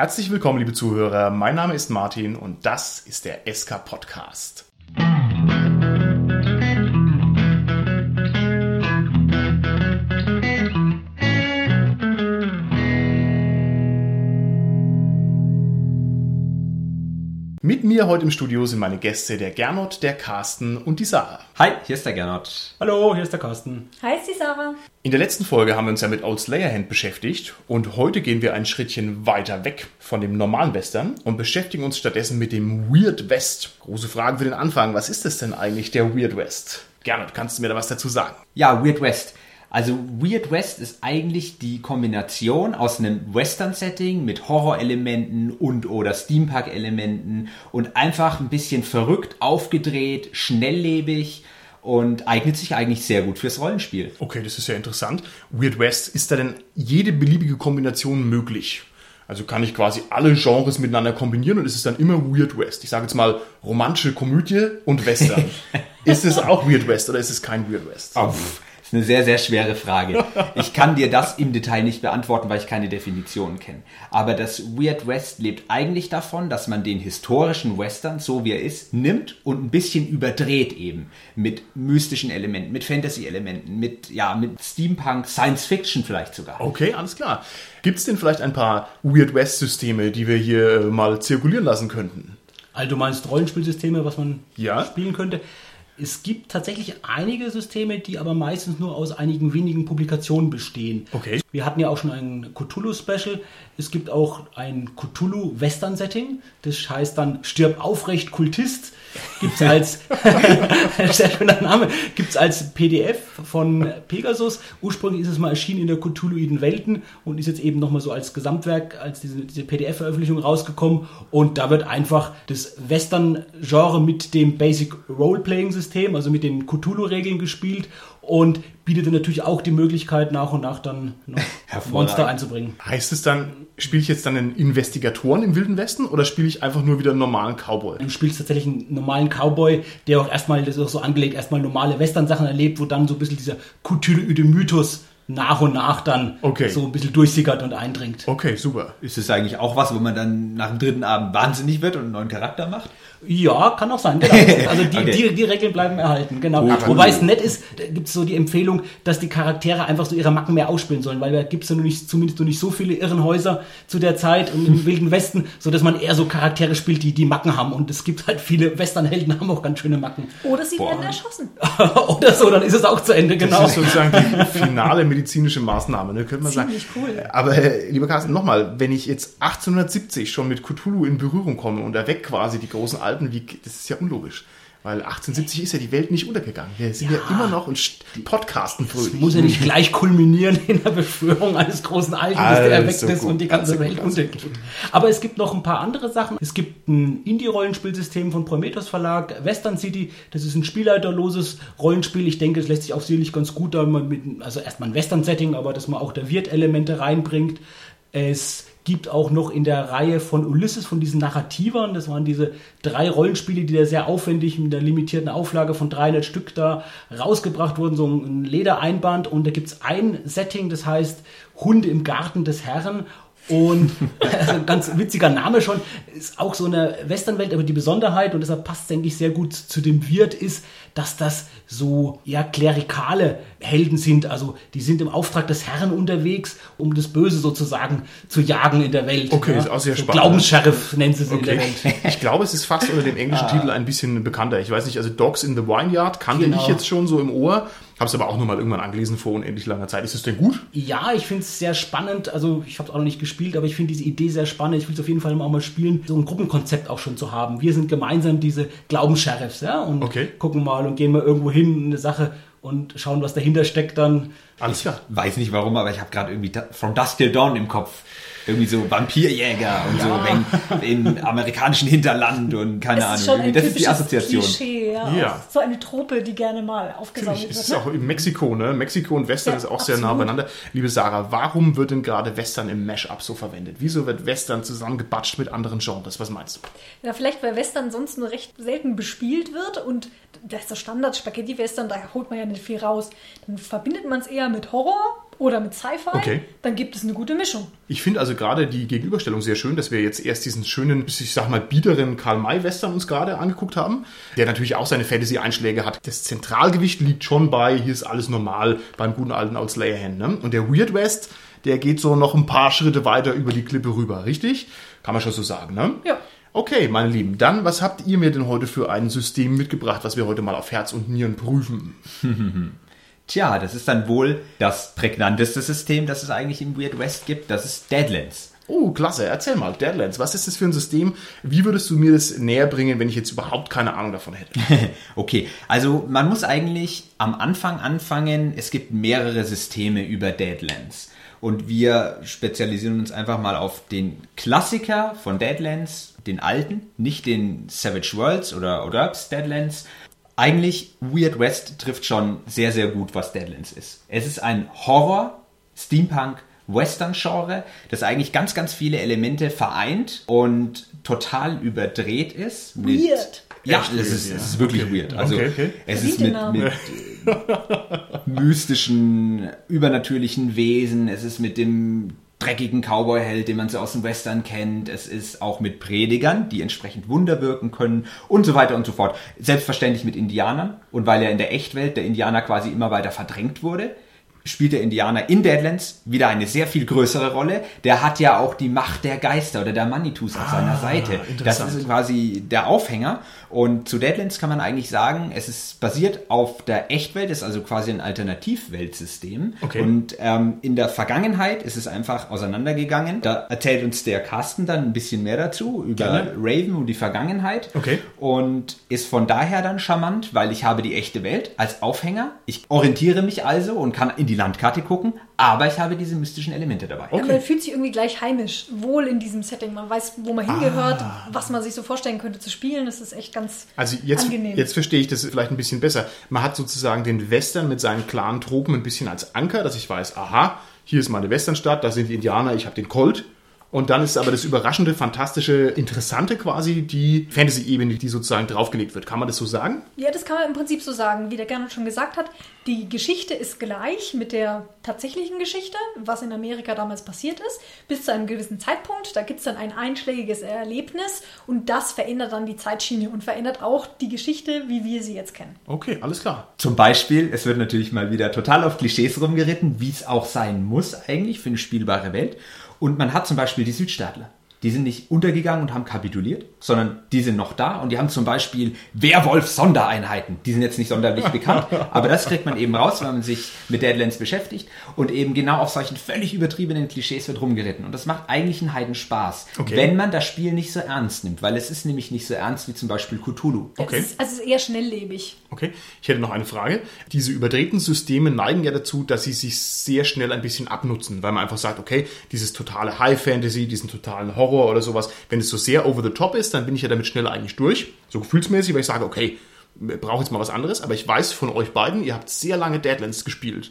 Herzlich willkommen, liebe Zuhörer. Mein Name ist Martin und das ist der SK Podcast. Mir heute im Studio sind meine Gäste der Gernot, der Carsten und die Sarah. Hi, hier ist der Gernot. Hallo, hier ist der Carsten. Hi, ist die Sarah. In der letzten Folge haben wir uns ja mit Old Slayerhand beschäftigt und heute gehen wir ein Schrittchen weiter weg von dem normalen Western und beschäftigen uns stattdessen mit dem Weird West. Große Frage für den Anfang, was ist das denn eigentlich, der Weird West? Gernot, kannst du mir da was dazu sagen? Ja, Weird West. Also Weird West ist eigentlich die Kombination aus einem Western-Setting mit Horrorelementen und oder Steampunk-Elementen und einfach ein bisschen verrückt, aufgedreht, schnelllebig und eignet sich eigentlich sehr gut fürs Rollenspiel. Okay, das ist ja interessant. Weird West, ist da denn jede beliebige Kombination möglich? Also kann ich quasi alle Genres miteinander kombinieren und es ist dann immer Weird West. Ich sage jetzt mal romantische Komödie und Western. ist es auch Weird West oder ist es kein Weird West? Oh, ist eine sehr, sehr schwere Frage. Ich kann dir das im Detail nicht beantworten, weil ich keine Definitionen kenne. Aber das Weird West lebt eigentlich davon, dass man den historischen Western, so wie er ist, nimmt und ein bisschen überdreht eben. Mit mystischen Elementen, mit Fantasy-Elementen, mit, ja, mit Steampunk, Science Fiction vielleicht sogar. Okay, alles klar. Gibt es denn vielleicht ein paar Weird West-Systeme, die wir hier mal zirkulieren lassen könnten? Also du meinst Rollenspielsysteme, was man Ja. spielen könnte? Es gibt tatsächlich einige Systeme, die aber meistens nur aus einigen wenigen Publikationen bestehen. Okay. Wir hatten ja auch schon ein Cthulhu-Special. Es gibt auch ein Cthulhu-Western-Setting. Das heißt dann Stirb aufrecht, Kultist. Gibt es als, sehr schöner Name, gibt es als PDF von Pegasus. Ursprünglich ist es mal erschienen in der Cthulhuiden Welten und ist jetzt eben nochmal so als Gesamtwerk, als diese, diese PDF-Veröffentlichung rausgekommen. Und da wird einfach das Western-Genre mit dem Basic Role-Playing-System, also mit den Cthulhu-Regeln gespielt und bietet dann natürlich auch die Möglichkeit, nach und nach dann noch. Monster einzubringen. Heißt es dann, spiele ich jetzt dann einen Investigatoren im Wilden Westen oder spiele ich einfach nur wieder einen normalen Cowboy? Du spielst tatsächlich einen normalen Cowboy, der auch erstmal, das ist auch so angelegt, erstmal normale Western-Sachen erlebt, wo dann so ein bisschen dieser Cthulhu-Mythos Mythos nach und nach dann Okay. so ein bisschen durchsickert und eindringt. Okay, super. Ist es eigentlich auch was, wo man dann nach dem dritten Abend wahnsinnig wird und einen neuen Charakter macht? Ja, kann auch sein, genau. Also die, Okay. die, die Regeln bleiben erhalten, genau. Gut. Wobei es nett ist, gibt es so die Empfehlung, dass die Charaktere einfach so ihre Macken mehr ausspielen sollen, weil da gibt es ja nur nicht, zumindest noch nicht so viele Irrenhäuser zu der Zeit und im Wilden Westen, so dass man eher so Charaktere spielt, die die Macken haben. Und es gibt halt viele Westernhelden, haben auch ganz schöne Macken. Oder sie Boah. werden erschossen. Oder so, dann ist es auch zu Ende, genau. Das ist sozusagen die finale medizinische Maßnahme, ne, könnte man Ziemlich sagen. cool. Aber äh, lieber Carsten, nochmal, wenn ich jetzt 1870 schon mit Cthulhu in Berührung komme und erweck quasi die großen Alten, wie, das ist ja unlogisch. Weil 1870 ist ja die Welt nicht untergegangen. Wir sind ja, Ja. immer noch und st- podcasten fröhlich. muss ja nicht gleich kulminieren in der Beschwörung eines großen Alten, dass der erweckt ist gut, und die ganze Welt gut, untergeht. Aber es gibt noch ein paar andere Sachen. Es gibt ein Indie-Rollenspielsystem von Prometheus Verlag, Western City. Das ist ein spielleiterloses Rollenspiel. Ich denke, es lässt sich auch sicherlich ganz gut, da man mit, also erstmal ein Western-Setting, aber dass man auch da Wirt-Elemente reinbringt. Es gibt auch noch in der Reihe von Ulysses, von diesen Narrativern, das waren diese drei Rollenspiele, die da sehr aufwendig mit der limitierten Auflage von 300 Stück da rausgebracht wurden, so ein Ledereinband. Und da gibt es ein Setting, das heißt Hunde im Garten des Herrn und also ein ganz witziger Name schon, ist auch so eine Westernwelt, aber die Besonderheit, und deshalb passt es, denke ich, sehr gut zu dem Wirt, ist, dass das so ja klerikale Helden sind. Also die sind im Auftrag des Herrn unterwegs, um das Böse sozusagen zu jagen in der Welt. Okay, ja. ist auch sehr so spannend. Glaubenssheriff nennen sie es in der Okay. Welt. Ich glaube, es ist fast unter dem englischen Titel ein bisschen bekannter. Ich weiß nicht, also Dogs in the Vineyard kannte Genau. ich jetzt schon so im Ohr, habe es aber auch nochmal irgendwann angelesen vor unendlich langer Zeit. Ist es denn gut? Ja, ich finde es sehr spannend. Also ich habe es auch noch nicht gespielt, aber ich finde diese Idee sehr spannend. Ich will es auf jeden Fall auch mal spielen, so ein Gruppenkonzept auch schon zu haben. Wir sind gemeinsam diese Glaubensheriffs, ja, und Okay. gucken mal und gehen mal irgendwo hin in eine Sache und schauen, was dahinter steckt dann. Alles klar. Weiß nicht warum, aber ich habe gerade irgendwie From Dusk Till Dawn im Kopf. Irgendwie so Vampirjäger und Ja. so wenn, im amerikanischen Hinterland und keine Es Ahnung. ist schon das ist die Assoziation. Klischee, ja. Ja. So eine Trope, die gerne mal Natürlich, aufgesammelt es wird. ist Ne? auch in Mexiko, ne? Mexiko und Western Ja, ist auch sehr nah absolut. beieinander. Liebe Sarah, warum wird denn gerade Western im Mashup so verwendet? Wieso wird Western zusammengebatscht mit anderen Genres? Was meinst du? Ja, vielleicht, weil Western sonst nur recht selten bespielt wird und da ist der Standard Spaghetti-Western, da holt man ja nicht viel raus. Dann verbindet man es eher mit Horror oder mit Sci-Fi, Okay. dann gibt es eine gute Mischung. Ich finde also gerade die Gegenüberstellung sehr schön, dass wir jetzt erst diesen schönen, ich sag mal, biederen Karl-May-Western uns gerade angeguckt haben, der natürlich auch seine Fantasy-Einschläge hat. Das Zentralgewicht liegt schon bei, hier ist alles normal, beim guten alten Old Slayerhand. Ne? Und der Weird West, der geht so noch ein paar Schritte weiter über die Klippe rüber, richtig? Kann man schon so sagen, ne? Ja. Okay, meine Lieben, dann, was habt ihr mir denn heute für ein System mitgebracht, was wir heute mal auf Herz und Nieren prüfen? Tja, das ist dann wohl das prägnanteste System, das es eigentlich im Weird West gibt. Das ist Deadlands. Oh, klasse. Erzähl mal, Deadlands, was ist das für ein System? Wie würdest du mir das näher bringen, wenn ich jetzt überhaupt keine Ahnung davon hätte? Okay, also man muss eigentlich am Anfang anfangen. Es gibt mehrere Systeme über Deadlands. Und wir spezialisieren uns einfach mal auf den Klassiker von Deadlands, den alten, nicht den Savage Worlds oder Orbs Deadlands. Eigentlich Weird West trifft schon sehr, sehr gut, was Deadlands ist. Es ist ein Horror, Steampunk, Western-Genre, das eigentlich ganz, ganz viele Elemente vereint und total überdreht ist. mit- Weird. Ja, Echt es weird, ist, ja. es ist wirklich Okay. weird. Also Okay, okay. es ist mit, Namen. mit äh, mystischen, übernatürlichen Wesen, es ist mit dem dreckigen Cowboy-Held, den man so aus dem Western kennt. Es ist auch mit Predigern, die entsprechend Wunder wirken können und so weiter und so fort. Selbstverständlich mit Indianern. Und weil ja in der Echtwelt der Indianer quasi immer weiter verdrängt wurde, spielt der Indianer in Deadlands wieder eine sehr viel größere Rolle. Der hat ja auch die Macht der Geister oder der Manitus auf seiner Seite. Das ist quasi der Aufhänger. Und zu Deadlands kann man eigentlich sagen, es ist basiert auf der Echtwelt, ist also quasi ein Alternativweltsystem. Okay. Und ähm, in der Vergangenheit ist es einfach auseinandergegangen. Da erzählt uns der Carsten dann ein bisschen mehr dazu über Gerne. Raven und die Vergangenheit. Okay. Und ist von daher dann charmant, weil ich habe die echte Welt als Aufhänger. Ich orientiere mich also und kann in die Landkarte gucken, aber ich habe diese mystischen Elemente dabei. Ja, man fühlt sich irgendwie gleich heimisch, wohl in diesem Setting. Man weiß, wo man hingehört, was man sich so vorstellen könnte zu spielen. Das ist echt ganz Also jetzt, angenehm. jetzt verstehe ich das vielleicht ein bisschen besser. Man hat sozusagen den Western mit seinen klaren Tropen ein bisschen als Anker, dass ich weiß, aha, hier ist meine Westernstadt, da sind die Indianer, ich habe den Colt. Und dann ist aber das überraschende, fantastische, interessante quasi die Fantasy-Ebene, die sozusagen draufgelegt wird. Kann man das so sagen? Ja, das kann man im Prinzip so sagen. Wie der Gernot schon gesagt hat, die Geschichte ist gleich mit der tatsächlichen Geschichte, was in Amerika damals passiert ist, bis zu einem gewissen Zeitpunkt. Da gibt es dann ein einschlägiges Erlebnis und das verändert dann die Zeitschiene und verändert auch die Geschichte, wie wir sie jetzt kennen. Okay, alles klar. Zum Beispiel, es wird natürlich mal wieder total auf Klischees rumgeritten, wie es auch sein muss eigentlich für eine spielbare Welt. Und man hat zum Beispiel die Südstaatler. Die sind nicht untergegangen und haben kapituliert, sondern die sind noch da und die haben zum Beispiel Werwolf-Sondereinheiten. Die sind jetzt nicht sonderlich bekannt, aber das kriegt man eben raus, wenn man sich mit Deadlands beschäftigt und eben genau auf solchen völlig übertriebenen Klischees wird rumgeritten. Und das macht eigentlich einen Heidenspaß, Okay. wenn man das Spiel nicht so ernst nimmt, weil es ist nämlich nicht so ernst wie zum Beispiel Cthulhu. Okay. Es ist, also es ist eher schnelllebig. Okay, ich hätte noch eine Frage. Diese überdrehten Systeme neigen ja dazu, dass sie sich sehr schnell ein bisschen abnutzen, weil man einfach sagt, okay, dieses totale High Fantasy, diesen totalen Horror oder sowas, wenn es so sehr over the top ist, dann bin ich ja damit schnell eigentlich durch. So gefühlsmäßig, weil ich sage, okay, brauche jetzt mal was anderes, aber ich weiß von euch beiden, ihr habt sehr lange Deadlands gespielt.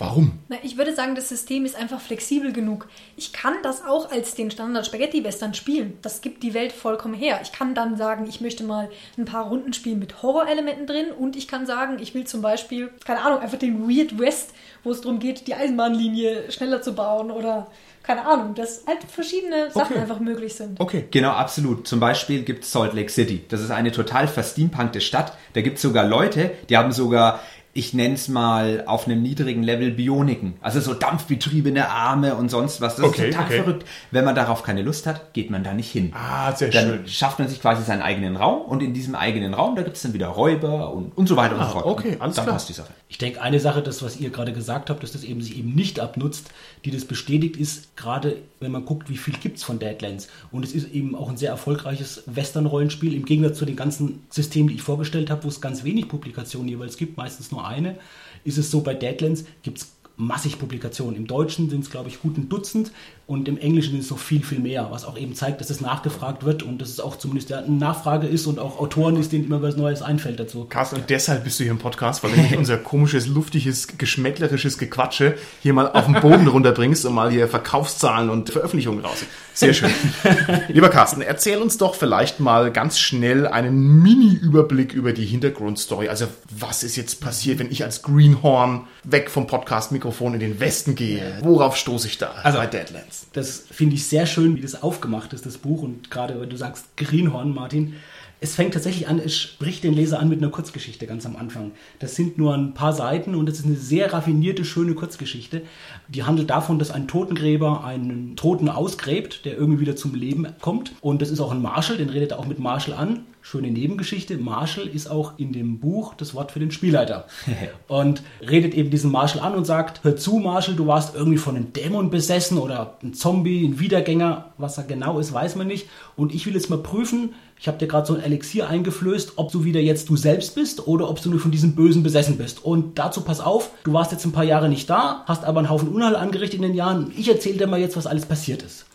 Warum? Na, ich würde sagen, das System ist einfach flexibel genug. Ich kann das auch als den Standard Spaghetti Western spielen. Das gibt die Welt vollkommen her. Ich kann dann sagen, ich möchte mal ein paar Runden spielen mit Horrorelementen drin und ich kann sagen, ich will zum Beispiel, keine Ahnung, einfach den Weird West, wo es darum geht, die Eisenbahnlinie schneller zu bauen oder keine Ahnung, dass halt verschiedene Sachen Okay. einfach möglich sind. Okay. Genau, absolut. Zum Beispiel gibt es Salt Lake City. Das ist eine total versteampunkte Stadt. Da gibt es sogar Leute, die haben sogar, ich nenne es mal, auf einem niedrigen Level Bioniken. Also so dampfbetriebene Arme und sonst was. Das Okay, ist total okay. verrückt. Wenn man darauf keine Lust hat, geht man da nicht hin. Ah, sehr dann schön. schafft man sich quasi seinen eigenen Raum und in diesem eigenen Raum, da gibt es dann wieder Räuber und, und so weiter und Ah, so fort. okay, Und alles dann klar. passt die Sache. Ich denke, eine Sache, das, was ihr gerade gesagt habt, dass das eben sich eben nicht abnutzt, die das bestätigt, ist gerade, wenn man guckt, wie viel gibt es von Deadlands. Und es ist eben auch ein sehr erfolgreiches Western-Rollenspiel, im Gegensatz zu den ganzen Systemen, die ich vorgestellt habe, wo es ganz wenig Publikationen jeweils gibt, meistens nur eine, ist es so, bei Deadlands gibt es massig Publikationen. Im Deutschen sind es, glaube ich, gut ein Dutzend und im Englischen ist es noch viel, viel mehr, was auch eben zeigt, dass es nachgefragt wird und dass es auch zumindest eine Nachfrage ist und auch Autoren ist, denen immer was Neues einfällt dazu. Carsten, und deshalb bist du hier im Podcast, weil du nicht unser komisches, luftiges, geschmäcklerisches Gequatsche hier mal auf den Boden runterbringst und mal hier Verkaufszahlen und Veröffentlichungen raus. Sehr schön. Lieber Carsten, erzähl uns doch vielleicht mal ganz schnell einen Mini-Überblick über die Hintergrundstory. Also was ist jetzt passiert, wenn ich als Greenhorn weg vom Podcast-Mikrofon Mikrofon in den Westen gehe, worauf stoße ich da Also- bei Deadlands? Das finde ich sehr schön, wie das aufgemacht ist, das Buch. Und gerade wenn du sagst Greenhorn, Martin, es fängt tatsächlich an, es spricht den Leser an mit einer Kurzgeschichte ganz am Anfang. Das sind nur ein paar Seiten und das ist eine sehr raffinierte, schöne Kurzgeschichte. Die handelt davon, dass ein Totengräber einen Toten ausgräbt, der irgendwie wieder zum Leben kommt. Und das ist auch ein Marshall, den redet er auch mit Marshall an. Schöne Nebengeschichte. Marshall ist auch in dem Buch das Wort für den Spielleiter. und redet eben diesen Marshall an und sagt, hör zu Marshall, du warst irgendwie von einem Dämon besessen oder ein Zombie, ein Wiedergänger. Was er genau ist, weiß man nicht. Und ich will jetzt mal prüfen, ich habe dir gerade so ein Elixier eingeflößt, ob du wieder jetzt du selbst bist oder ob du nur von diesem Bösen besessen bist. Und dazu pass auf, du warst jetzt ein paar Jahre nicht da, hast aber einen Haufen Unheil angerichtet in den Jahren. Ich erzähle dir mal jetzt, was alles passiert ist.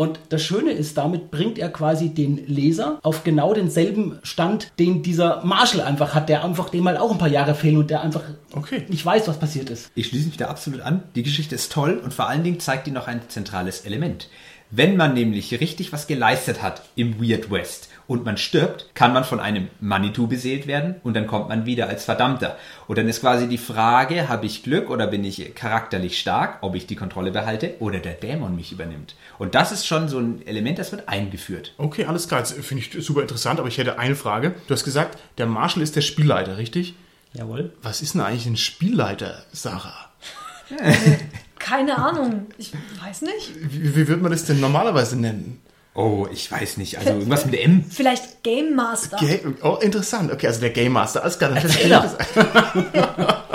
Und das Schöne ist, damit bringt er quasi den Leser auf genau denselben Stand, den dieser Marshall einfach hat, der einfach dem mal auch ein paar Jahre fehlen und der einfach Okay. nicht weiß, was passiert ist. Ich schließe mich da absolut an. Die Geschichte ist toll und vor allen Dingen zeigt die noch ein zentrales Element. Wenn man nämlich richtig was geleistet hat im Weird West und man stirbt, kann man von einem Manitou beseelt werden und dann kommt man wieder als Verdammter. Und dann ist quasi die Frage, habe ich Glück oder bin ich charakterlich stark, ob ich die Kontrolle behalte oder der Dämon mich übernimmt. Und das ist schon so ein Element, das wird eingeführt. Okay, alles klar. Das finde ich super interessant, aber ich hätte eine Frage. Du hast gesagt, der Marshall ist der Spielleiter, richtig? Jawohl. Was ist denn eigentlich ein Spielleiter, Sarah? Keine Ahnung. Ich weiß nicht. Wie, wie würde man das denn normalerweise nennen? Oh, ich weiß nicht. Also irgendwas mit M. Vielleicht Game Master. Game, oh, interessant. Okay, also der Game Master. Alles klar.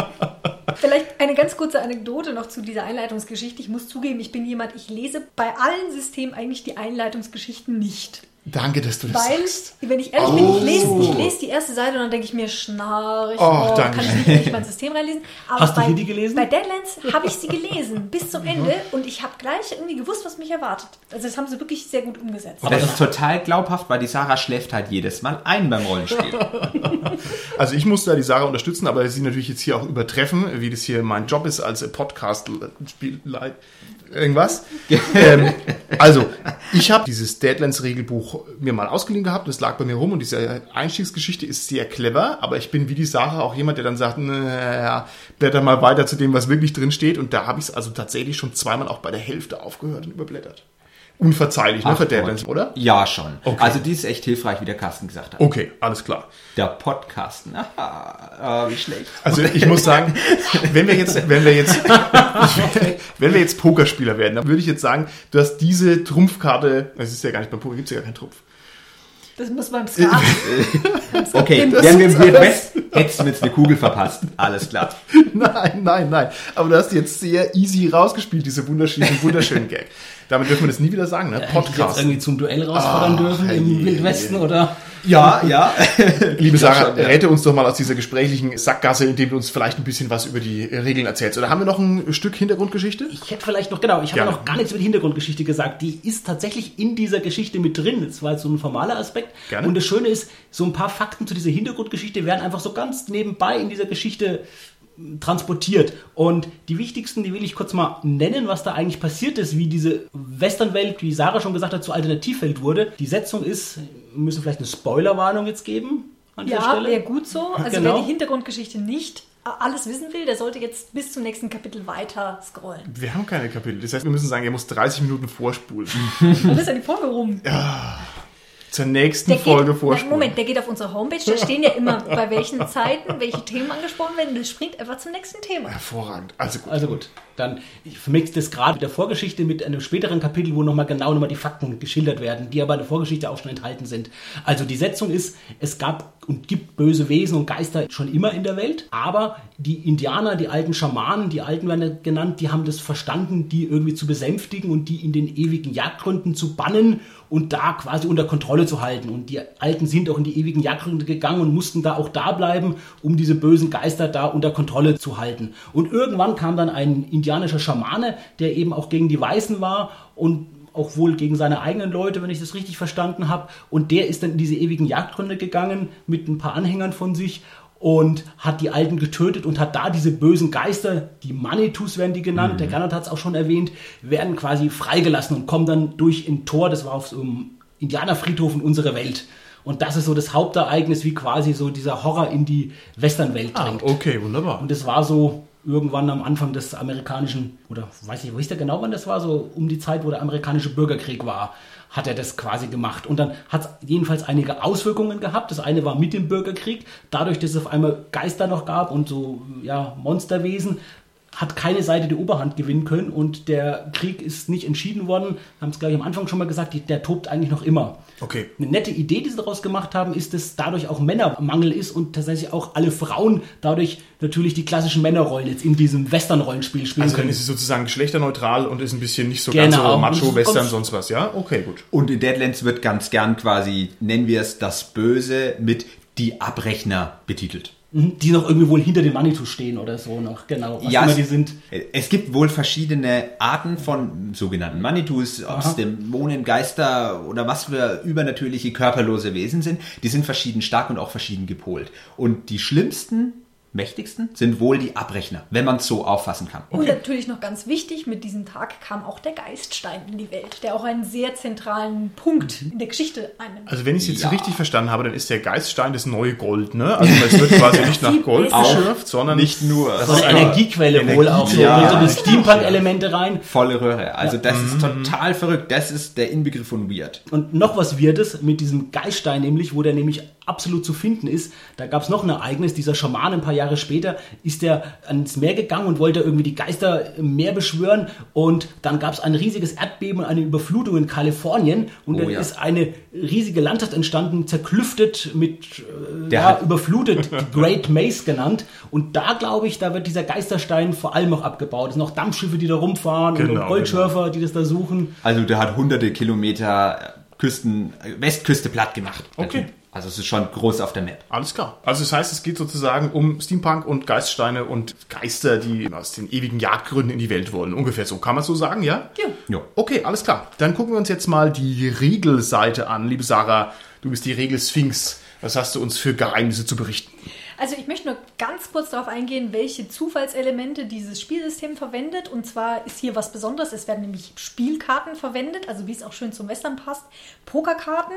Vielleicht eine ganz kurze Anekdote noch zu dieser Einleitungsgeschichte. Ich muss zugeben, ich bin jemand, ich lese bei allen Systemen eigentlich die Einleitungsgeschichten nicht. Danke, dass du das Weil, sagst. wenn ich ehrlich bin, ich lese, ich lese die erste Seite und dann denke ich mir, schnarch, Oh, oh, danke. kann ich nicht, mein System reinlesen. Aber Hast du bei, hier die gelesen? Bei Deadlands habe ich sie gelesen, bis zum Ende. Und ich habe gleich irgendwie gewusst, was mich erwartet. Also das haben sie wirklich sehr gut umgesetzt. Und das ist total glaubhaft, weil die Sarah schläft halt jedes Mal ein beim Rollenspiel. Also ich muss da die Sarah unterstützen, aber sie natürlich jetzt hier auch übertreffen, wie das hier mein Job ist als Podcast-Spielleit. Irgendwas. ähm, also, ich habe dieses Deadlands-Regelbuch mir mal ausgeliehen gehabt und es lag bei mir rum und diese Einstiegsgeschichte ist sehr clever, aber ich bin wie die Sarah auch jemand, der dann sagt, naja, blätter mal weiter zu dem, was wirklich drin steht und da habe ich es also tatsächlich schon zweimal auch bei der Hälfte aufgehört und überblättert. Unverzeihlich, ne, Ach für Gott. Deadlands, oder? Ja, schon. Okay. Also die ist echt hilfreich, wie der Carsten gesagt hat. Okay, alles klar. Der Podcast. Aha, ah, wie schlecht. Also ich muss sagen, wenn wir jetzt, wenn wir jetzt, wenn wir jetzt Pokerspieler werden, dann würde ich jetzt sagen, du hast diese Trumpfkarte, das ist ja gar nicht beim Poker, gibt es ja gar keinen Trumpf. Das muss beim Skat. Okay, Das wären wir im West, hättest du jetzt eine Kugel verpasst. Alles klar. Nein, nein, nein. Aber du hast jetzt sehr easy rausgespielt, diese wunderschönen, wunderschönen Gag. Damit dürfen wir das nie wieder sagen, ne? Hätte ich jetzt Podcast. irgendwie zum Duell rausfordern Ach, dürfen im herrje. Wildwesten oder? Ja, ja. Liebe Sarah, schon, ja. rette uns doch mal aus dieser gesprächlichen Sackgasse, indem du uns vielleicht ein bisschen was über die Regeln erzählst. Oder haben wir noch ein Stück Hintergrundgeschichte? Ich hätte vielleicht noch, genau, ich habe Gerne. noch gar nichts über die Hintergrundgeschichte gesagt. Die ist tatsächlich in dieser Geschichte mit drin. Das war jetzt so ein formaler Aspekt. Gerne. Und das Schöne ist, so ein paar Fakten zu dieser Hintergrundgeschichte werden einfach so ganz nebenbei in dieser Geschichte transportiert. Und die wichtigsten, die will ich kurz mal nennen, was da eigentlich passiert ist, wie diese Westernwelt, wie Sarah schon gesagt hat, zur Alternativwelt wurde. Die Setzung ist, wir müssen vielleicht eine Spoilerwarnung jetzt geben an dieser Ja, Stelle. wäre gut so. Also Genau. wer die Hintergrundgeschichte nicht alles wissen will, der sollte jetzt bis zum nächsten Kapitel weiter scrollen. Wir haben keine Kapitel. Das heißt, wir müssen sagen, er muss 30 Minuten vorspulen. Dann ist ja die Folge rum. Zur nächsten Der Folge geht, vorspulen. na, Moment, der geht auf unsere Homepage, da stehen ja immer, bei welchen Zeiten, welche Themen angesprochen werden. Das springt einfach zum nächsten Thema. Hervorragend. Also gut. Also gut, dann ich vermixe das gerade mit der Vorgeschichte mit einem späteren Kapitel, wo nochmal genau nochmal die Fakten geschildert werden, die aber in der Vorgeschichte auch schon enthalten sind. Also die Setzung ist, es gab und gibt böse Wesen und Geister schon immer in der Welt, aber die Indianer, die alten Schamanen, die Alten werden ja genannt, die haben das verstanden, die irgendwie zu besänftigen und die in den ewigen Jagdgründen zu bannen und da quasi unter Kontrolle zu halten. Und die Alten sind auch in die ewigen Jagdgründe gegangen und mussten da auch da bleiben, um diese bösen Geister da unter Kontrolle zu halten. Und irgendwann kam dann ein indianischer Schamane, der eben auch gegen die Weißen war und auch wohl gegen seine eigenen Leute, wenn ich das richtig verstanden habe. Und der ist dann in diese ewigen Jagdgründe gegangen mit ein paar Anhängern von sich und hat die Alten getötet und hat da diese bösen Geister, die Manitus werden die genannt, der Gernot hat es auch schon erwähnt, werden quasi freigelassen und kommen dann durch ein Tor, das war auf so einem Indianerfriedhof in unsere Welt. Und das ist so das Hauptereignis, wie quasi so dieser Horror in die Westernwelt Ah, dringt. okay, wunderbar. Und es war so irgendwann am Anfang des amerikanischen, oder weiß nicht, wo ist der genau, wann das war, so um die Zeit, wo der amerikanische Bürgerkrieg war, hat er das quasi gemacht. Und dann hat es jedenfalls einige Auswirkungen gehabt. Das eine war mit dem Bürgerkrieg, dadurch, dass es auf einmal Geister noch gab und so ja, Monsterwesen, hat keine Seite die Oberhand gewinnen können und der Krieg ist nicht entschieden worden. Haben es, glaube ich, am Anfang schon mal gesagt, die, der tobt eigentlich noch immer. Okay. Eine nette Idee, die sie daraus gemacht haben, ist, dass dadurch auch Männermangel ist und tatsächlich auch alle Frauen dadurch natürlich die klassischen Männerrollen jetzt in diesem Western-Rollenspiel spielen Also dann können. ist es sozusagen geschlechterneutral und ist ein bisschen nicht so Genau. ganz so Und Macho, es Western, kommt- sonst was, ja? Okay, gut. Und in Deadlands wird ganz gern quasi, nennen wir es das Böse, mit die Abrechner betitelt. Mhm, die noch irgendwie wohl hinter den Manitou stehen oder so noch, genau. Was Ja, immer es- die sind. Es gibt wohl verschiedene Arten von sogenannten Manitus, aus Dämonen, Geister oder was für übernatürliche körperlose Wesen sind. Die sind verschieden stark und auch verschieden gepolt. Und die schlimmsten, mächtigsten sind wohl die Abrechner, wenn man es so auffassen kann. Und natürlich noch ganz wichtig, mit diesem Tag kam auch der Geiststein in die Welt, der auch einen sehr zentralen Punkt in der Geschichte einnimmt. Also wenn ich es jetzt Ja. richtig verstanden habe, dann ist der Geiststein das neue Gold, ne? Also es wird quasi nicht nach Gold geschürft, sondern nicht nur. Das ist eine Energiequelle wohl auch so. Ja, so die ja, Steampunk-Elemente rein. Volle Röhre. Also das ist total verrückt. Das ist der Inbegriff von Weird. Und noch was Wirdes mit diesem Geiststein nämlich, wo der nämlich absolut zu finden ist. Da gab es noch ein Ereignis, dieser Schaman ein paar Jahre später ist der ans Meer gegangen und wollte irgendwie die Geister im Meer beschwören und dann gab es ein riesiges Erdbeben und eine Überflutung in Kalifornien und Oh dann ja. ist eine riesige Landschaft entstanden, zerklüftet mit äh, Der ja, hat- überflutet, Great Maze genannt und da glaube ich, da wird dieser Geisterstein vor allem noch abgebaut. Es sind noch Dampfschiffe, die da rumfahren Genau, und Goldschürfer, die das da suchen. Also der hat hunderte Kilometer Küsten, Westküste platt gemacht. Okay. Typ. Also es ist schon groß auf der Map. Alles klar. Also das heißt, es geht sozusagen um Steampunk und Geiststeine und Geister, die aus den ewigen Jagdgründen in die Welt wollen. Ungefähr so. Kann man so sagen, ja? Ja. Jo. Okay, alles klar. Dann gucken wir uns jetzt mal die Regelseite an. Liebe Sarah, du bist die Regelsphinx. Was hast du uns für Geheimnisse zu berichten? Also ich möchte nur ganz kurz darauf eingehen, welche Zufallselemente dieses Spielsystem verwendet. Und zwar ist hier was Besonderes. Es werden nämlich Spielkarten verwendet, also wie es auch schön zum Western passt. Pokerkarten.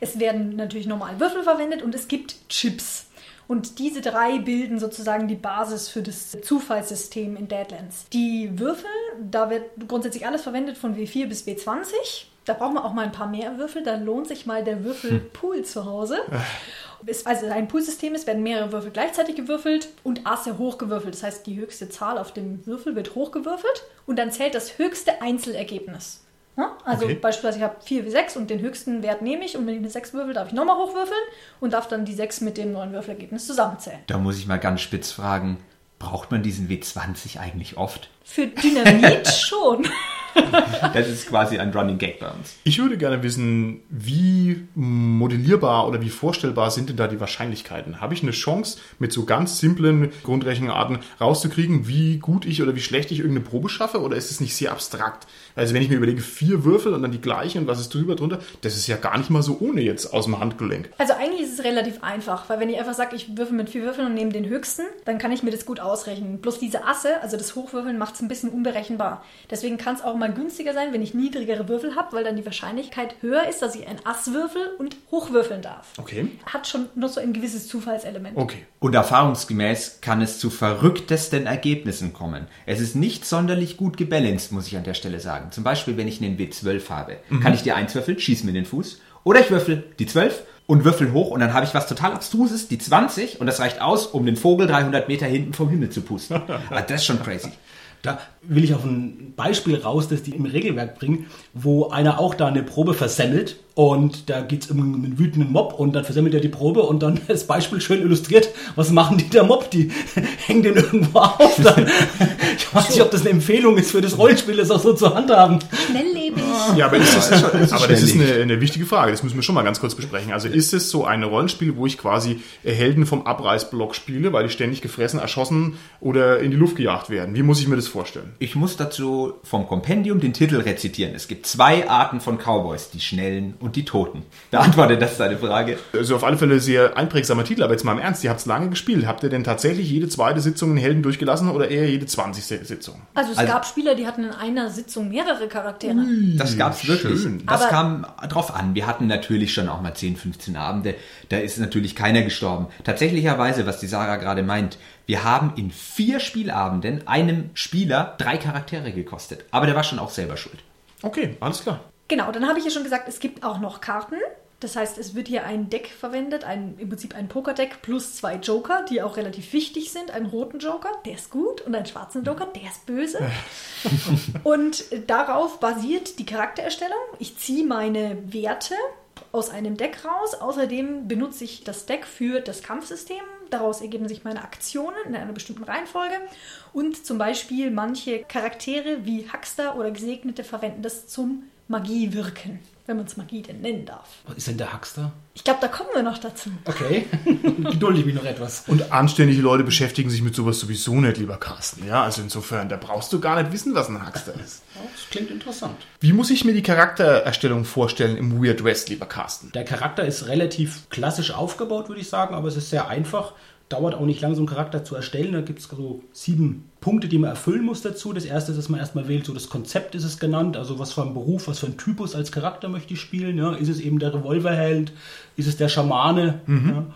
Es werden natürlich normal Würfel verwendet und es gibt Chips. Und diese drei bilden sozusagen die Basis für das Zufallssystem in Deadlands. Die Würfel, da wird grundsätzlich alles verwendet von W4 bis W20. Da braucht man auch mal ein paar mehr Würfel. Da lohnt sich mal der Würfelpool zu Hause. Es- Also ein Poolsystem ist, werden mehrere Würfel gleichzeitig gewürfelt und Asse hochgewürfelt. Das heißt, die höchste Zahl auf dem Würfel wird hochgewürfelt und dann zählt das höchste Einzelergebnis. Ja? Also Okay. beispielsweise ich habe 4 wie 6 und den höchsten Wert nehme ich und wenn ich eine 6 würfel, darf ich nochmal hochwürfeln und darf dann die 6 mit dem neuen Würfelergebnis zusammenzählen. Da muss ich mal ganz spitz fragen, braucht man diesen W20 eigentlich oft? Für Dynamit schon. Das ist quasi ein Running Gag bei uns. Ich würde gerne wissen, wie modellierbar oder wie vorstellbar sind denn da die Wahrscheinlichkeiten? Habe ich eine Chance, mit so ganz simplen Grundrechenarten rauszukriegen, wie gut ich oder wie schlecht ich irgendeine Probe schaffe? Oder ist es nicht sehr abstrakt? Also wenn ich mir überlege, vier Würfel und dann die gleichen und was ist drüber drunter, das ist ja gar nicht mal so ohne jetzt aus dem Handgelenk. Also eigentlich ist es relativ einfach, weil wenn ich einfach sage, ich würfel mit vier Würfeln und nehme den höchsten, dann kann ich mir das gut ausrechnen. Bloß diese Asse, also das Hochwürfeln, macht es ein bisschen unberechenbar. Deswegen kann es auch mal günstiger sein, wenn ich niedrigere Würfel habe, weil dann die Wahrscheinlichkeit höher ist, dass ich ein Ass würfel und hochwürfeln darf. Okay. Hat schon noch so ein gewisses Zufallselement. Okay. Und erfahrungsgemäß kann es zu verrücktesten Ergebnissen kommen. Es ist nicht sonderlich gut gebalanced, muss ich an der Stelle sagen. Zum Beispiel, wenn ich einen W12 habe, kann ich die 1 würfeln, schieß mir in den Fuß. Oder ich würfel die 12 und würfel hoch und dann habe ich was total Abstruses, die 20 und das reicht aus, um den Vogel 300 Meter hinten vom Himmel zu pusten. Aber das ist schon crazy. Da will ich auf ein Beispiel raus, das die im Regelwerk bringen, wo einer auch da eine Probe versemmelt und da geht es um einen wütenden Mob und dann versemmelt er die Probe und dann das Beispiel schön illustriert. Was machen die der Mob? Die hängen den irgendwo auf. Dann, ich weiß nicht, ob das eine Empfehlung ist für das Rollenspiel, das auch so zu handhaben. Schnelllebig. Ja, aber, ist das, aber das ist eine, eine wichtige Frage. Das müssen wir schon mal ganz kurz besprechen. Also ist es so ein Rollenspiel, wo ich quasi Helden vom Abreißblock spiele, weil die ständig gefressen, erschossen oder in die Luft gejagt werden? Wie muss ich mir das vorstellen? Ich muss dazu vom Kompendium den Titel rezitieren. Es gibt zwei Arten von Cowboys, die schnellen und und die Toten. Beantwortet das deine Frage? Also auf alle Fälle sehr einprägsamer Titel, aber jetzt mal im Ernst, ihr habt es lange gespielt. Habt ihr denn tatsächlich jede zweite Sitzung in Helden durchgelassen oder eher jede 20. Sitzung? Also es Also- gab Spieler, die hatten in einer Sitzung mehrere Charaktere. Das gab's wirklich. schön. Das Aber- kam drauf an. Wir hatten natürlich schon auch mal 10, 15 Abende. Da ist natürlich keiner gestorben. Tatsächlicherweise, was die Sarah gerade meint, wir haben in vier Spielabenden einem Spieler drei Charaktere gekostet. Aber der war schon auch selber schuld. Okay, alles klar. Genau, dann habe ich ja schon gesagt, es gibt auch noch Karten. Das heißt, es wird hier ein Deck verwendet, ein, im Prinzip ein Pokerdeck plus zwei Joker, die auch relativ wichtig sind. Einen roten Joker, der ist gut, und einen schwarzen Joker, der ist böse. und darauf basiert die Charaktererstellung. Ich ziehe meine Werte aus einem Deck raus. Außerdem benutze ich das Deck für das Kampfsystem. Daraus ergeben sich meine Aktionen in einer bestimmten Reihenfolge. Und zum Beispiel manche Charaktere wie Huckster oder Gesegnete verwenden das zum Magiewirken, wenn man es Magie denn nennen darf. Was ist denn der Huckster? Ich glaube, da kommen wir noch dazu. Okay. Gedulde ich mich noch etwas. Und anständige Leute beschäftigen sich mit sowas sowieso nicht, lieber Carsten. Ja, also insofern, da brauchst du gar nicht wissen, was ein Huckster ist. Das klingt interessant. Wie muss ich mir die Charaktererstellung vorstellen im Weird West, lieber Carsten? Der Charakter ist relativ klassisch aufgebaut, würde ich sagen, aber es ist sehr einfach. Dauert auch nicht lang, so einen Charakter zu erstellen. Da gibt es so sieben Punkte, die man erfüllen muss dazu. Das erste ist, dass man erstmal wählt, so das Konzept ist es genannt, also was für ein Beruf, was für ein Typus als Charakter möchte ich spielen. Ja? Ist es eben der Revolverheld? Ist es der Schamane? Ja?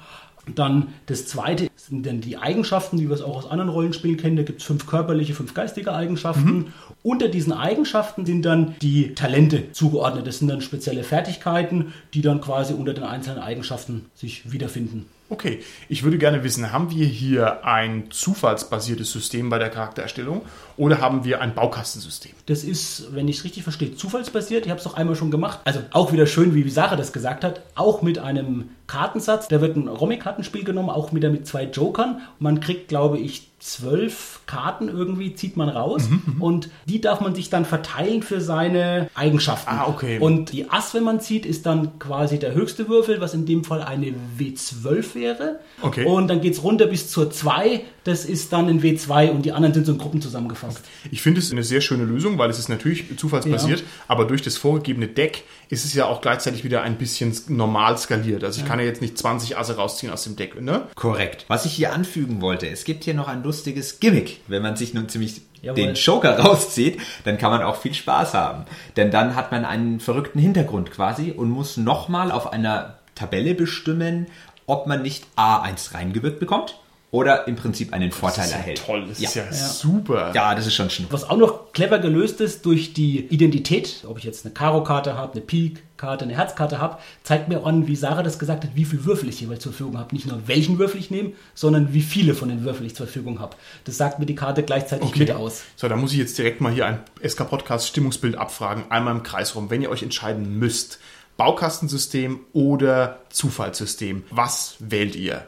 Dann das zweite sind dann die Eigenschaften, wie wir es auch aus anderen Rollenspielen kennen. Da gibt es fünf körperliche, fünf geistige Eigenschaften. Unter diesen Eigenschaften sind dann die Talente zugeordnet. Das sind dann spezielle Fertigkeiten, die dann quasi unter den einzelnen Eigenschaften sich wiederfinden. Okay, ich würde gerne wissen, haben wir hier ein zufallsbasiertes System bei der Charaktererstellung oder haben wir ein Baukastensystem? Das ist, wenn ich es richtig verstehe, zufallsbasiert. Ich habe es doch einmal schon gemacht. Also auch wieder schön, wie Sarah das gesagt hat. Auch mit einem Kartensatz. Da wird ein Romy-Kartenspiel genommen, auch wieder mit zwei Jokern. Man kriegt, glaube ich, zwölf Karten irgendwie, zieht man raus. Und die darf man sich dann verteilen für seine Eigenschaften. Ah, okay. Und die Ass, wenn man zieht, ist dann quasi der höchste Würfel, was in dem Fall eine W12 wäre. Okay. Und dann geht es runter bis zur 2. Das ist dann ein W2 und die anderen sind so in Gruppen zusammengefasst. Ich finde es eine sehr schöne Lösung, weil es ist natürlich zufallsbasiert, Ja. aber durch das vorgegebene Deck ist es ja auch gleichzeitig wieder ein bisschen normal skaliert. Also ich kann ja jetzt nicht 20 Asse rausziehen aus dem Deck, ne? Korrekt. Was ich hier anfügen wollte, es gibt hier noch ein lustiges Gimmick. Wenn man sich nun ziemlich Jawohl. den Joker rauszieht, dann kann man auch viel Spaß haben. Denn dann hat man einen verrückten Hintergrund quasi und muss nochmal auf einer Tabelle bestimmen, ob man nicht A1 reingewirkt bekommt oder im Prinzip einen Vorteil Das ist ja erhält. toll, das ist ja, Ja. super. Ja, das ist schon schnupp. Was auch noch clever gelöst ist durch die Identität, ob ich jetzt eine Karo-Karte habe, eine Pik-Karte, eine Herzkarte habe, zeigt mir an, wie Sarah das gesagt hat, wie viel Würfel ich jeweils zur Verfügung habe. Nicht nur welchen Würfel ich nehme, sondern wie viele von den Würfeln ich zur Verfügung habe. Das sagt mir die Karte gleichzeitig mit aus. So, da muss ich jetzt direkt mal hier ein SK-Podcast Stimmungsbild abfragen, einmal im Kreis rum. Wenn ihr euch entscheiden müsst, Baukastensystem oder Zufallssystem, was wählt ihr?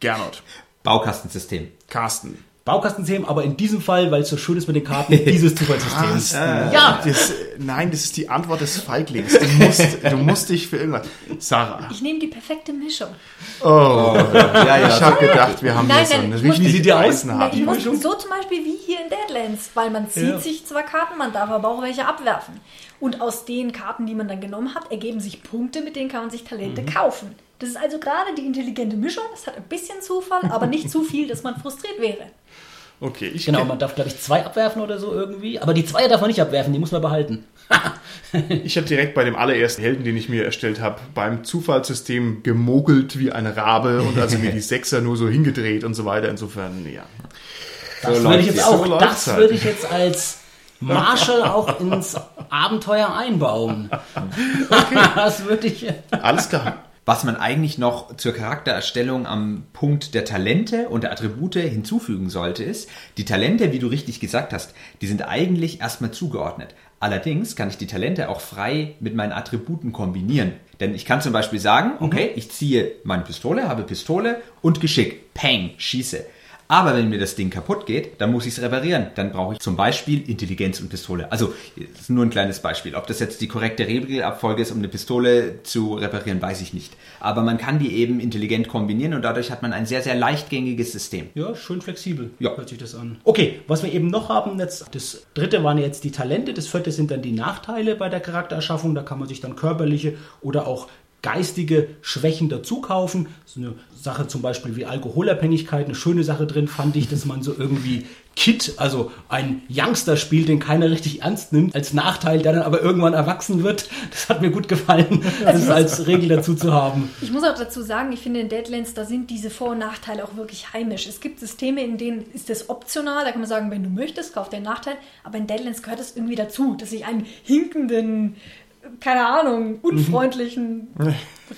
Gernot, Baukastensystem. Carsten. Baukastensystem, aber in diesem Fall, weil es so schön ist mit den Karten, dieses Zufallssystem. Carsten. Ja, das, nein, das ist die Antwort des Feiglings. Du musst, du musst dich für irgendwas. Sarah. Ich nehme die perfekte Mischung. Ja, ja. Ich habe gedacht, wir haben Nein, so nein, eine muss- richtig Wie sieht die aus? eisenharte- ich muss Mischung? so zum Beispiel wie hier in Deadlands, weil man zieht Ja. sich zwar Karten, man darf aber auch welche abwerfen. Und aus den Karten, die man dann genommen hat, ergeben sich Punkte, mit denen kann man sich Talente Mhm. kaufen. Das ist also gerade die intelligente Mischung. Es hat ein bisschen Zufall, aber nicht zu viel, dass man frustriert wäre. Okay, ich Genau, man darf, glaube ich, zwei abwerfen oder so irgendwie. Aber die zwei darf man nicht abwerfen, die muss man behalten. Ich habe direkt bei dem allerersten Helden, den ich mir erstellt habe, beim Zufallssystem gemogelt wie ein Rabe und also mir die Sechser nur so hingedreht und so weiter. Insofern, ja. Das So würde ich jetzt jetzt. auch, So das halt. würde ich jetzt als Marshall auch ins Abenteuer einbauen. Das würde ich. Alles klar. Was man eigentlich noch zur Charaktererstellung am Punkt der Talente und der Attribute hinzufügen sollte, ist, die Talente, wie du richtig gesagt hast, die sind eigentlich erstmal zugeordnet. Allerdings kann ich die Talente auch frei mit meinen Attributen kombinieren. Denn ich kann zum Beispiel sagen, okay, ich ziehe meine Pistole, habe Pistole und Geschick, Peng, schieße. Aber wenn mir das Ding kaputt geht, dann muss ich es reparieren. Dann brauche ich zum Beispiel Intelligenz und Pistole. Also, das ist nur ein kleines Beispiel. Ob das jetzt die korrekte Regelabfolge ist, um eine Pistole zu reparieren, weiß ich nicht. Aber man kann die eben intelligent kombinieren und dadurch hat man ein sehr, sehr leichtgängiges System. Ja, schön flexibel. Ja. Hört sich das an. Okay, was wir eben noch haben, jetzt, das dritte waren jetzt die Talente, das vierte sind dann die Nachteile bei der Charaktererschaffung. Da kann man sich dann körperliche oder auch geistige Schwächen dazu kaufen. So eine Sache zum Beispiel wie Alkoholabhängigkeit, eine schöne Sache drin fand ich, dass man so irgendwie Kid, also ein Youngster spielt, den keiner richtig ernst nimmt, als Nachteil, der dann aber irgendwann erwachsen wird. Das hat mir gut gefallen, das als Regel dazu zu haben. Ich muss auch dazu sagen, ich finde in Deadlands, da sind diese Vor- und Nachteile auch wirklich heimisch. Es gibt Systeme, in denen ist das optional, da kann man sagen, wenn du möchtest, kauf den Nachteil, aber in Deadlands gehört es irgendwie dazu, dass ich einen hinkenden, keine Ahnung, unfreundlichen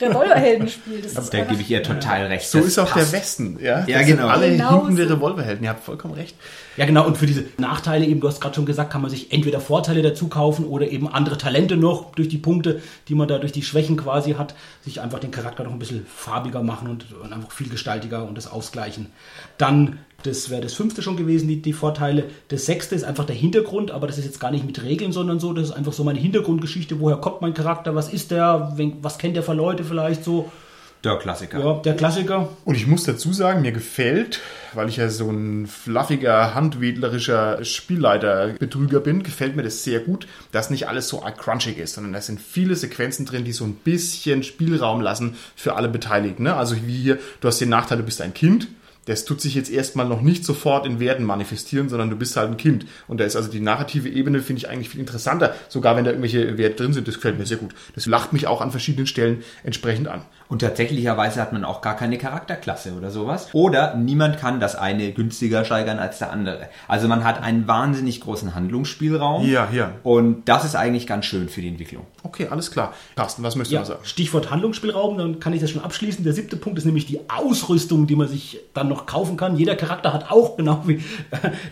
Revolverhelden spiele. Das ist Da gebe ich ihr total recht. So Das ist auch passt. der Westen, ja? Ja, Das sind genau. Alle Genau hinkende so. Revolverhelden, ihr habt vollkommen recht. Ja, genau. Und für diese Nachteile eben, du hast gerade schon gesagt, kann man sich entweder Vorteile dazu kaufen oder eben andere Talente noch durch die Punkte, die man da durch die Schwächen quasi hat, sich einfach den Charakter noch ein bisschen farbiger machen und, und einfach viel gestaltiger und das ausgleichen. Dann, das wäre das fünfte schon gewesen, die, die Vorteile. Das sechste ist einfach der Hintergrund, aber das ist jetzt gar nicht mit Regeln, sondern so, das ist einfach so meine Hintergrundgeschichte. Woher kommt mein Charakter? Was ist der? Was kennt der für Leute vielleicht so? Der Klassiker. Ja, der Klassiker. Und ich muss dazu sagen, mir gefällt, weil ich ja so ein fluffiger, handwedlerischer Spielleiter-Betrüger bin, gefällt mir das sehr gut, dass nicht alles so crunchig ist, sondern da sind viele Sequenzen drin, die so ein bisschen Spielraum lassen für alle Beteiligten. Ne? Also wie hier, du hast den Nachteil, du bist ein Kind. Das tut sich jetzt erstmal noch nicht sofort in Werden manifestieren, sondern du bist halt ein Kind. Und da ist also die narrative Ebene, finde ich eigentlich viel interessanter, sogar wenn da irgendwelche Werte drin sind. Das gefällt mir sehr gut. Das lacht mich auch an verschiedenen Stellen entsprechend an. Und tatsächlicherweise hat man auch gar keine Charakterklasse oder sowas. Oder niemand kann das eine günstiger steigern als der andere. Also man hat einen wahnsinnig großen Handlungsspielraum. Ja, ja. Und das ist eigentlich ganz schön für die Entwicklung. Okay, alles klar. Carsten, was möchtest du Ja, noch sagen? Stichwort Handlungsspielraum, dann kann ich das schon abschließen. Der siebte Punkt ist nämlich die Ausrüstung, die man sich dann noch kaufen kann. Jeder Charakter hat auch, genau wie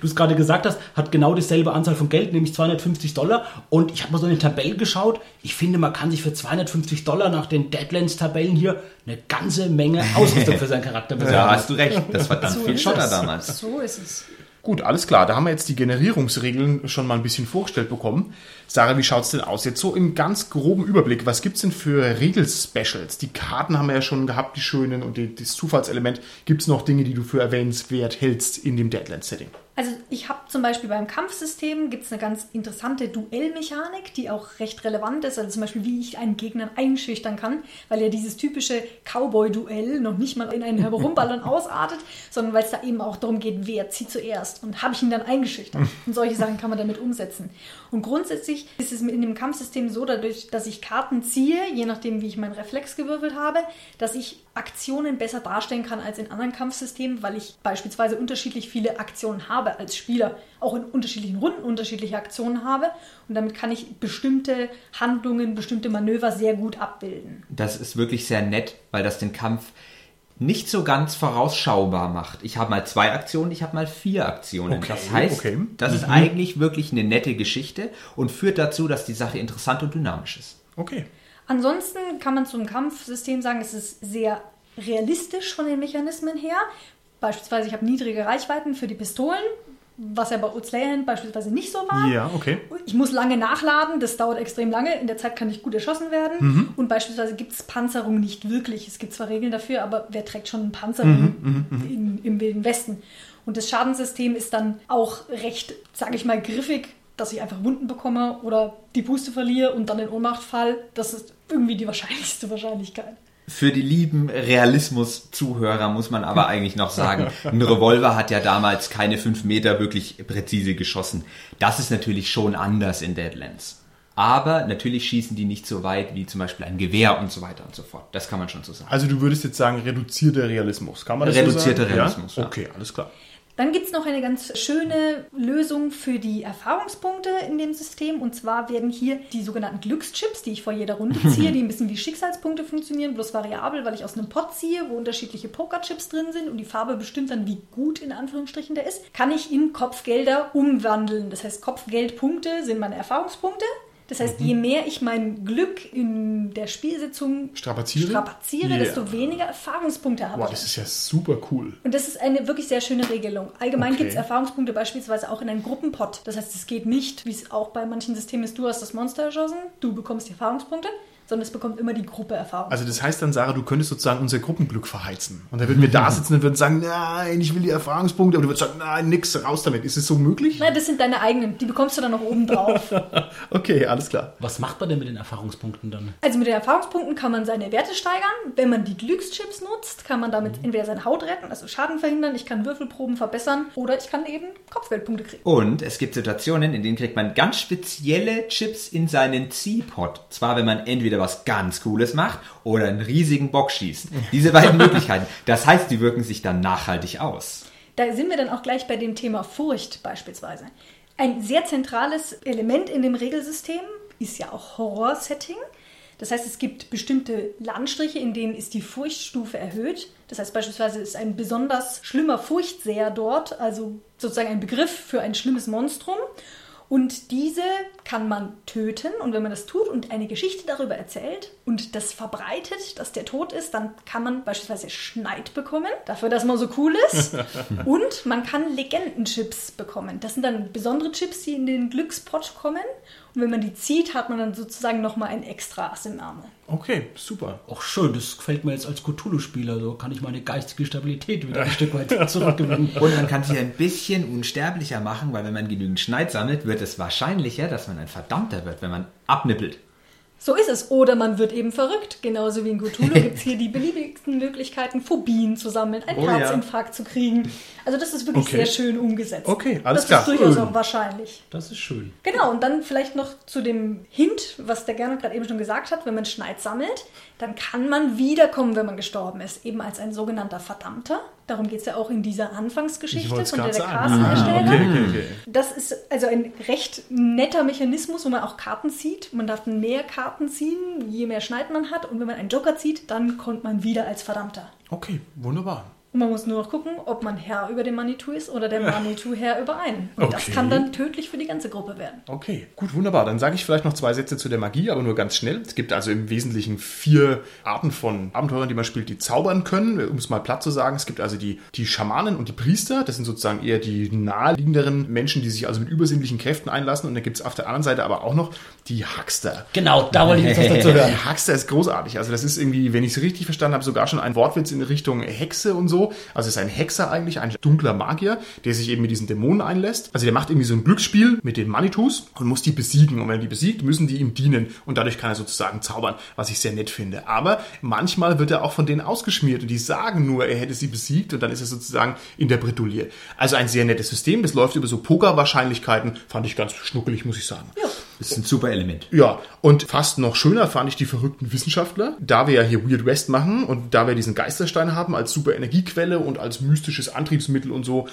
du es gerade gesagt hast, hat genau dieselbe Anzahl von Geld, nämlich 250 Dollar. Und ich habe mal so eine Tabelle geschaut. Ich finde, man kann sich für 250 Dollar nach den Deadlands-Tabellen hier eine ganze Menge Ausrüstung für seinen Charakter Da besorgen. hast du recht. Das war dann So viel Schotter es. damals. So ist es. Gut, alles klar. Da haben wir jetzt die Generierungsregeln schon mal ein bisschen vorgestellt bekommen. Sarah, wie schaut's denn aus? Jetzt so im ganz groben Überblick, was gibt's denn für Regelspecials? Die Karten haben wir ja schon gehabt, die schönen, und die, das Zufallselement. Gibt's noch Dinge, die du für erwähnenswert hältst in dem Deadlands-Setting? Also ich habe zum Beispiel beim Kampfsystem gibt es eine ganz interessante Duellmechanik, die auch recht relevant ist. Also zum Beispiel, wie ich einen Gegner einschüchtern kann, weil ja dieses typische Cowboy-Duell noch nicht mal in einen Herumballern ausartet, sondern weil es da eben auch darum geht, wer zieht zuerst und habe ich ihn dann eingeschüchtert. Und solche Sachen kann man damit umsetzen. Und grundsätzlich ist es in dem Kampfsystem so, dadurch, dass ich Karten ziehe, je nachdem, wie ich meinen Reflex gewürfelt habe, dass ich Aktionen besser darstellen kann als in anderen Kampfsystemen, weil ich beispielsweise unterschiedlich viele Aktionen habe als Spieler, auch in unterschiedlichen Runden unterschiedliche Aktionen habe und damit kann ich bestimmte Handlungen, bestimmte Manöver sehr gut abbilden. Das ist wirklich sehr nett, weil das den Kampf nicht so ganz vorausschaubar macht. Ich habe mal zwei Aktionen, ich habe mal vier Aktionen. Okay, das heißt, okay. das ist eigentlich wirklich eine nette Geschichte und führt dazu, dass die Sache interessant und dynamisch ist. Okay. Ansonsten kann man zum Kampfsystem sagen, es ist sehr realistisch von den Mechanismen her. Beispielsweise, ich habe niedrige Reichweiten für die Pistolen, was ja bei Utzleyhand beispielsweise nicht so war. Ja, okay. Ich muss lange nachladen, das dauert extrem lange. In der Zeit kann ich gut erschossen werden. Mhm. Und beispielsweise gibt es Panzerung nicht wirklich. Es gibt zwar Regeln dafür, aber wer trägt schon eine Panzerung Mhm, in, im Wilden Westen? Und das Schadenssystem ist dann auch recht, sage ich mal, griffig, dass ich einfach Wunden bekomme oder die Puste verliere und dann in Ohnmacht fall. Das ist irgendwie die wahrscheinlichste Wahrscheinlichkeit. Für die lieben Realismus-Zuhörer muss man aber eigentlich noch sagen, ein Revolver hat ja damals keine fünf Meter wirklich präzise geschossen. Das ist natürlich schon anders in Deadlands. Aber natürlich schießen die nicht so weit wie zum Beispiel ein Gewehr und so weiter und so fort. Das kann man schon so sagen. Also du würdest jetzt sagen, reduzierter Realismus. Kann man das Reduzierter so sagen? Realismus, Ja? ja. Okay, alles klar. Dann gibt es noch eine ganz schöne Lösung für die Erfahrungspunkte in dem System. Und zwar werden hier die sogenannten Glückschips, die ich vor jeder Runde ziehe, die ein bisschen wie Schicksalspunkte funktionieren, bloß variabel, weil ich aus einem Pot ziehe, wo unterschiedliche Pokerchips drin sind und die Farbe bestimmt dann, wie gut in Anführungsstrichen der ist, kann ich in Kopfgelder umwandeln. Das heißt, Kopfgeldpunkte sind meine Erfahrungspunkte. Das heißt, je mehr ich mein Glück in der Spielsitzung Strapaziere? strapaziere, Yeah. desto weniger Erfahrungspunkte habe Boah, ich. das ist ja super cool. Und das ist eine wirklich sehr schöne Regelung. Allgemein Okay. gibt es Erfahrungspunkte beispielsweise auch in einem Gruppenpot. Das heißt, es geht nicht, wie es auch bei manchen Systemen ist, du hast das Monster erschossen, du bekommst die Erfahrungspunkte, sondern es bekommt immer die Gruppe Erfahrung. Also das heißt dann, Sarah, du könntest sozusagen unser Gruppenglück verheizen. Und dann würden wir da sitzen und würden sagen, nein, ich will die Erfahrungspunkte. Aber du würdest sagen, nein, nix, raus damit. Ist es so möglich? Na, das sind deine eigenen, die bekommst du dann noch oben drauf. Okay, alles klar. Was macht man denn mit den Erfahrungspunkten dann? Also mit den Erfahrungspunkten kann man seine Werte steigern. Wenn man die Glückschips nutzt, kann man Mhm. damit entweder seine Haut retten, also Schaden verhindern, ich kann Würfelproben verbessern oder ich kann eben Kopfgeldpunkte kriegen. Und es gibt Situationen, in denen kriegt man ganz spezielle Chips in seinen Ziehpot. Zwar, wenn man entweder was ganz Cooles macht oder einen riesigen Bock schießt. Diese beiden Möglichkeiten. Das heißt, die wirken sich dann nachhaltig aus. Da sind wir dann auch gleich bei dem Thema Furcht beispielsweise. Ein sehr zentrales Element in dem Regelsystem ist ja auch Horror-Setting. Das heißt, es gibt bestimmte Landstriche, in denen ist die Furchtstufe erhöht. Das heißt beispielsweise ist ein besonders schlimmer Furchtseher dort, also sozusagen ein Begriff für ein schlimmes Monstrum. Und diese kann man töten. Und wenn man das tut und eine Geschichte darüber erzählt und das verbreitet, dass der tot ist, dann kann man beispielsweise Schneid bekommen, dafür, dass man so cool ist. und man kann Legendenchips bekommen. Das sind dann besondere Chips, die in den Glückspot kommen. Und wenn man die zieht, hat man dann sozusagen nochmal ein extra Ass im Ärmel. Okay, super. Auch schön, das gefällt mir jetzt als Cthulhu-Spieler. So kann ich meine geistige Stabilität wieder ein Stück weit zurückgewinnen. Und man kann sich ein bisschen unsterblicher machen, weil wenn man genügend Schneid sammelt, wird es wahrscheinlicher, dass man ein Verdammter wird, wenn man abnippelt. So ist es. Oder man wird eben verrückt. Genauso wie in Cthulhu gibt es hier die beliebigsten Möglichkeiten, Phobien zu sammeln, einen Oh ja. Herzinfarkt zu kriegen. Also das ist wirklich Okay. sehr schön umgesetzt. Okay, alles das klar. ist durchaus auch wahrscheinlich. Das ist schön. Genau, und dann vielleicht noch zu dem Hint, was der Gernot gerade eben schon gesagt hat, wenn man Schneid sammelt, dann kann man wiederkommen, wenn man gestorben ist, eben als ein sogenannter Verdammter. Darum geht es ja auch in dieser Anfangsgeschichte, von der der. Carsten Ah, erstellt okay, okay, okay. Das ist also ein recht netter Mechanismus, wo man auch Karten zieht. Man darf mehr Karten ziehen, je mehr Schneid man hat. Und wenn man einen Joker zieht, dann kommt man wieder als Verdammter. Okay, wunderbar. Und man muss nur noch gucken, ob man Herr über den Manitou ist oder der Manitou Herr über einen. Und das Okay. kann dann tödlich für die ganze Gruppe werden. Okay, gut, wunderbar. Dann sage ich vielleicht noch zwei Sätze zu der Magie, aber nur ganz schnell. Es gibt also im Wesentlichen vier Arten von Abenteurern, die man spielt, die zaubern können. Um es mal platt zu sagen, es gibt also die, die Schamanen und die Priester. Das sind sozusagen eher die naheliegenderen Menschen, die sich also mit übersinnlichen Kräften einlassen. Und dann gibt es auf der anderen Seite aber auch noch die Huckster. Genau, da wollte ich jetzt was dazu hören. Der Huckster ist großartig. Also das ist irgendwie, wenn ich es richtig verstanden habe, sogar schon ein Wortwitz in Richtung Hexe und so. Also es ist ein Hexer eigentlich, ein dunkler Magier, der sich eben mit diesen Dämonen einlässt. Also der macht irgendwie so ein Glücksspiel mit den Manitus und muss die besiegen. Und wenn er die besiegt, müssen die ihm dienen. Und dadurch kann er sozusagen zaubern, was ich sehr nett finde. Aber manchmal wird er auch von denen ausgeschmiert und die sagen nur, er hätte sie besiegt und dann ist er sozusagen in der Bredouille. Also ein sehr nettes System. Das läuft über so Pokerwahrscheinlichkeiten. Fand ich ganz schnuckelig, muss ich sagen. Das ist ein super Element. Ja, und fast noch schöner fand ich die verrückten Wissenschaftler. Da wir ja hier Weird West machen und da wir diesen Geisterstein haben als super Energiequelle und als mystisches Antriebsmittel und so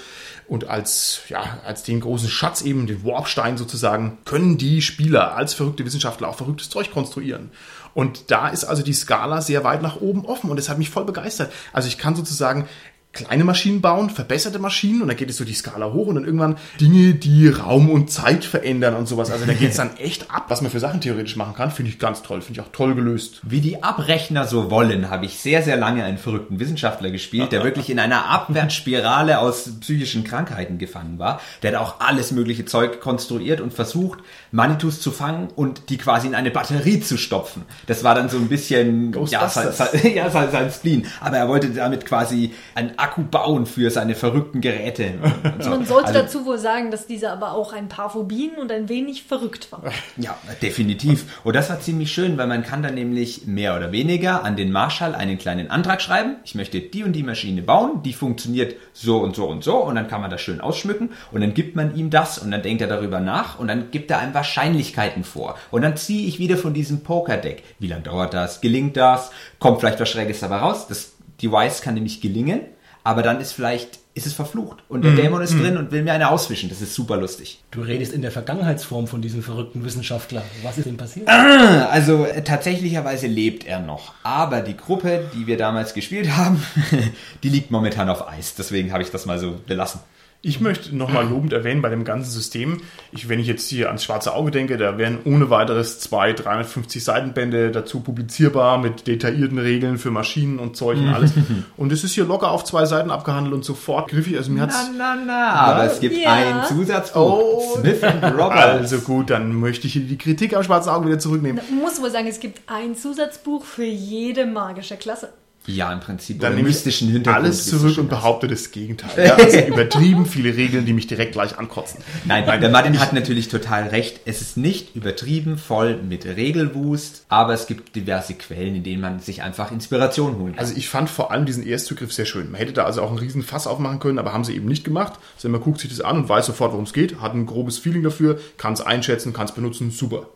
und als, ja, als den großen Schatz eben, den Warpstein sozusagen, können die Spieler als verrückte Wissenschaftler auch verrücktes Zeug konstruieren. Und da ist also die Skala sehr weit nach oben offen und das hat mich voll begeistert. Also ich kann sozusagen kleine Maschinen bauen, verbesserte Maschinen und dann geht es so die Skala hoch und dann irgendwann Dinge, die Raum und Zeit verändern und sowas. Also da geht es dann echt ab, was man für Sachen theoretisch machen kann. Finde ich ganz toll, finde ich auch toll gelöst. Wie die Abrechner so wollen, habe ich sehr, sehr lange einen verrückten Wissenschaftler gespielt, der wirklich in einer Abwärtsspirale aus psychischen Krankheiten gefangen war. Der hat auch alles mögliche Zeug konstruiert und versucht, Manitus zu fangen und die quasi in eine Batterie zu stopfen. Das war dann so ein bisschen ja, sein, sein, ja, sein, sein Spleen. Aber er wollte damit quasi einen Akku bauen für seine verrückten Geräte. Und so. Man sollte Also- dazu wohl sagen, dass dieser aber auch ein paar Phobien und ein wenig verrückt war. Ja, definitiv. Und das war ziemlich schön, weil man kann dann nämlich mehr oder weniger an den Marschall einen kleinen Antrag schreiben. Ich möchte die und die Maschine bauen, die funktioniert so und so und so und dann kann man das schön ausschmücken und dann gibt man ihm das und dann denkt er darüber nach und dann gibt er einem Wahrscheinlichkeiten vor. Und dann ziehe ich wieder von diesem Pokerdeck. Wie lange dauert das? Gelingt das? Kommt vielleicht was Schräges dabei raus? Das Device kann nämlich gelingen, aber dann ist vielleicht ist es verflucht und der Dämon ist drin und will mir eine auswischen. Das ist super lustig. Du redest in der Vergangenheitsform von diesem verrückten Wissenschaftler. Was ist denn passiert? Also äh, tatsächlicherweise lebt er noch. Aber die Gruppe, die wir damals gespielt haben, die liegt momentan auf Eis. Deswegen habe ich das mal so belassen. Ich möchte nochmal lobend erwähnen bei dem ganzen System, ich, wenn ich jetzt hier ans schwarze Auge denke, da wären ohne weiteres zwei 350 Seitenbände dazu publizierbar mit detaillierten Regeln für Maschinen und Zeug und alles. und es ist hier locker auf zwei Seiten abgehandelt und sofort griffig. Also mir hat's Na, na, na, aber es gibt Ja. ein Zusatzbuch. Oh. Smith Roberts. also gut, dann möchte ich hier die Kritik am schwarzen Auge wieder zurücknehmen. Man muss wohl sagen, es gibt ein Zusatzbuch für jede magische Klasse. Ja, im Prinzip. Dann nehme ich mystischen Hintergrund. alles zurück und behaupte das Gegenteil. Ja, also übertrieben viele Regeln, die mich direkt gleich ankotzen. Nein, der Martin hat natürlich total recht. Es ist nicht übertrieben voll mit Regelwust, aber es gibt diverse Quellen, in denen man sich einfach Inspiration holen kann. Also ich fand vor allem diesen Erstzugriff sehr schön. Man hätte da also auch einen riesen Fass aufmachen können, aber haben sie eben nicht gemacht. Also man guckt sich das an und weiß sofort, worum es geht, hat ein grobes Feeling dafür, kann es einschätzen, kann es benutzen, super.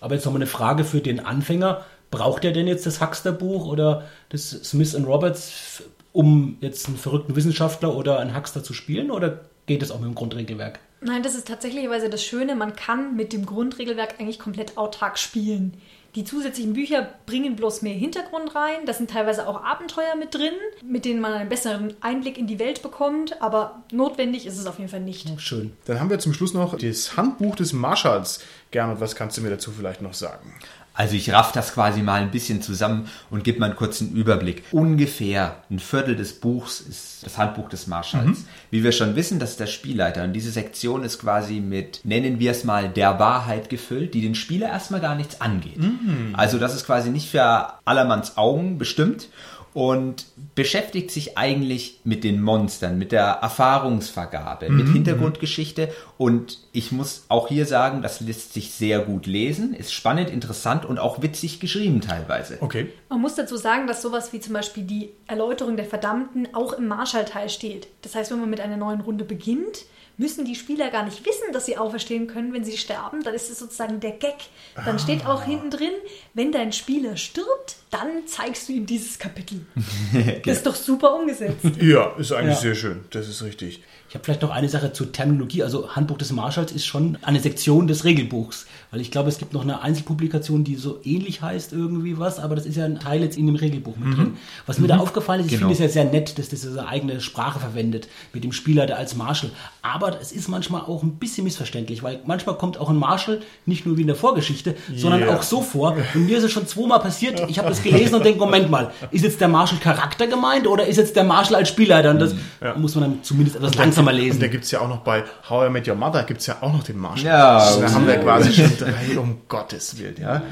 Aber jetzt nochmal eine Frage für den Anfänger. Braucht er denn jetzt das Huckster-Buch oder das Smith Roberts, f- um jetzt einen verrückten Wissenschaftler oder einen Huckster zu spielen? Oder geht es auch mit dem Grundregelwerk? Nein, das ist tatsächlicherweise das Schöne. Man kann mit dem Grundregelwerk eigentlich komplett autark spielen. Die zusätzlichen Bücher bringen bloß mehr Hintergrund rein. Da sind teilweise auch Abenteuer mit drin, mit denen man einen besseren Einblick in die Welt bekommt. Aber notwendig ist es auf jeden Fall nicht. Schön. Dann haben wir zum Schluss noch das Handbuch des Marschalls. Gernot, was kannst du mir dazu vielleicht noch sagen? Also ich raff das quasi mal ein bisschen zusammen und gebe mal einen kurzen Überblick. Ungefähr ein Viertel des Buchs ist das Handbuch des Marschalls. Wie wir schon wissen, das ist der Spielleiter und diese Sektion ist quasi mit, nennen wir es mal, der Wahrheit gefüllt, die den Spieler erstmal gar nichts angeht. Also das ist quasi nicht für allermanns Augen bestimmt und beschäftigt sich eigentlich mit den Monstern, mit der Erfahrungsvergabe, mit Hintergrundgeschichte und ich muss auch hier sagen, das lässt sich sehr gut lesen, ist spannend, interessant und auch witzig geschrieben teilweise. Okay. Man muss dazu sagen, dass sowas wie zum Beispiel die Erläuterung der Verdammten auch im Marschallteil steht. Das heißt, wenn man mit einer neuen Runde beginnt, müssen die Spieler gar nicht wissen, dass sie auferstehen können, wenn sie sterben. Dann ist es sozusagen der Gag. Dann steht auch hinten drin, wenn dein Spieler stirbt, dann zeigst du ihm dieses Kapitel. Das ist doch super umgesetzt. Ja, ist eigentlich Ja. sehr schön. Das ist richtig. Ich habe vielleicht noch eine Sache zur Terminologie. Also Handbuch des Marschalls ist schon eine Sektion des Regelbuchs. Weil ich glaube, es gibt noch eine Einzelpublikation, die so ähnlich heißt irgendwie was, aber das ist ja ein Teil jetzt in dem Regelbuch mit drin. Was mir da aufgefallen ist, ich Genau. finde es ja sehr nett, dass das seine eigene Sprache verwendet mit dem Spielleiter als Marshal. Aber es ist manchmal auch ein bisschen missverständlich, weil manchmal kommt auch ein Marshal nicht nur wie in der Vorgeschichte, sondern Ja. auch so vor. Und mir ist es schon zweimal passiert. Ich habe das gelesen und denke, Moment mal, ist jetzt der Marshal Charakter gemeint oder ist jetzt der Marshal als Spielleiter? Und das muss man dann zumindest etwas langsamer lesen. Und da gibt es ja auch noch bei How I Met Your Mother gibt es ja auch noch den Marshall. Ja, da haben wir quasi schon drei, um Gottes Willen, ja.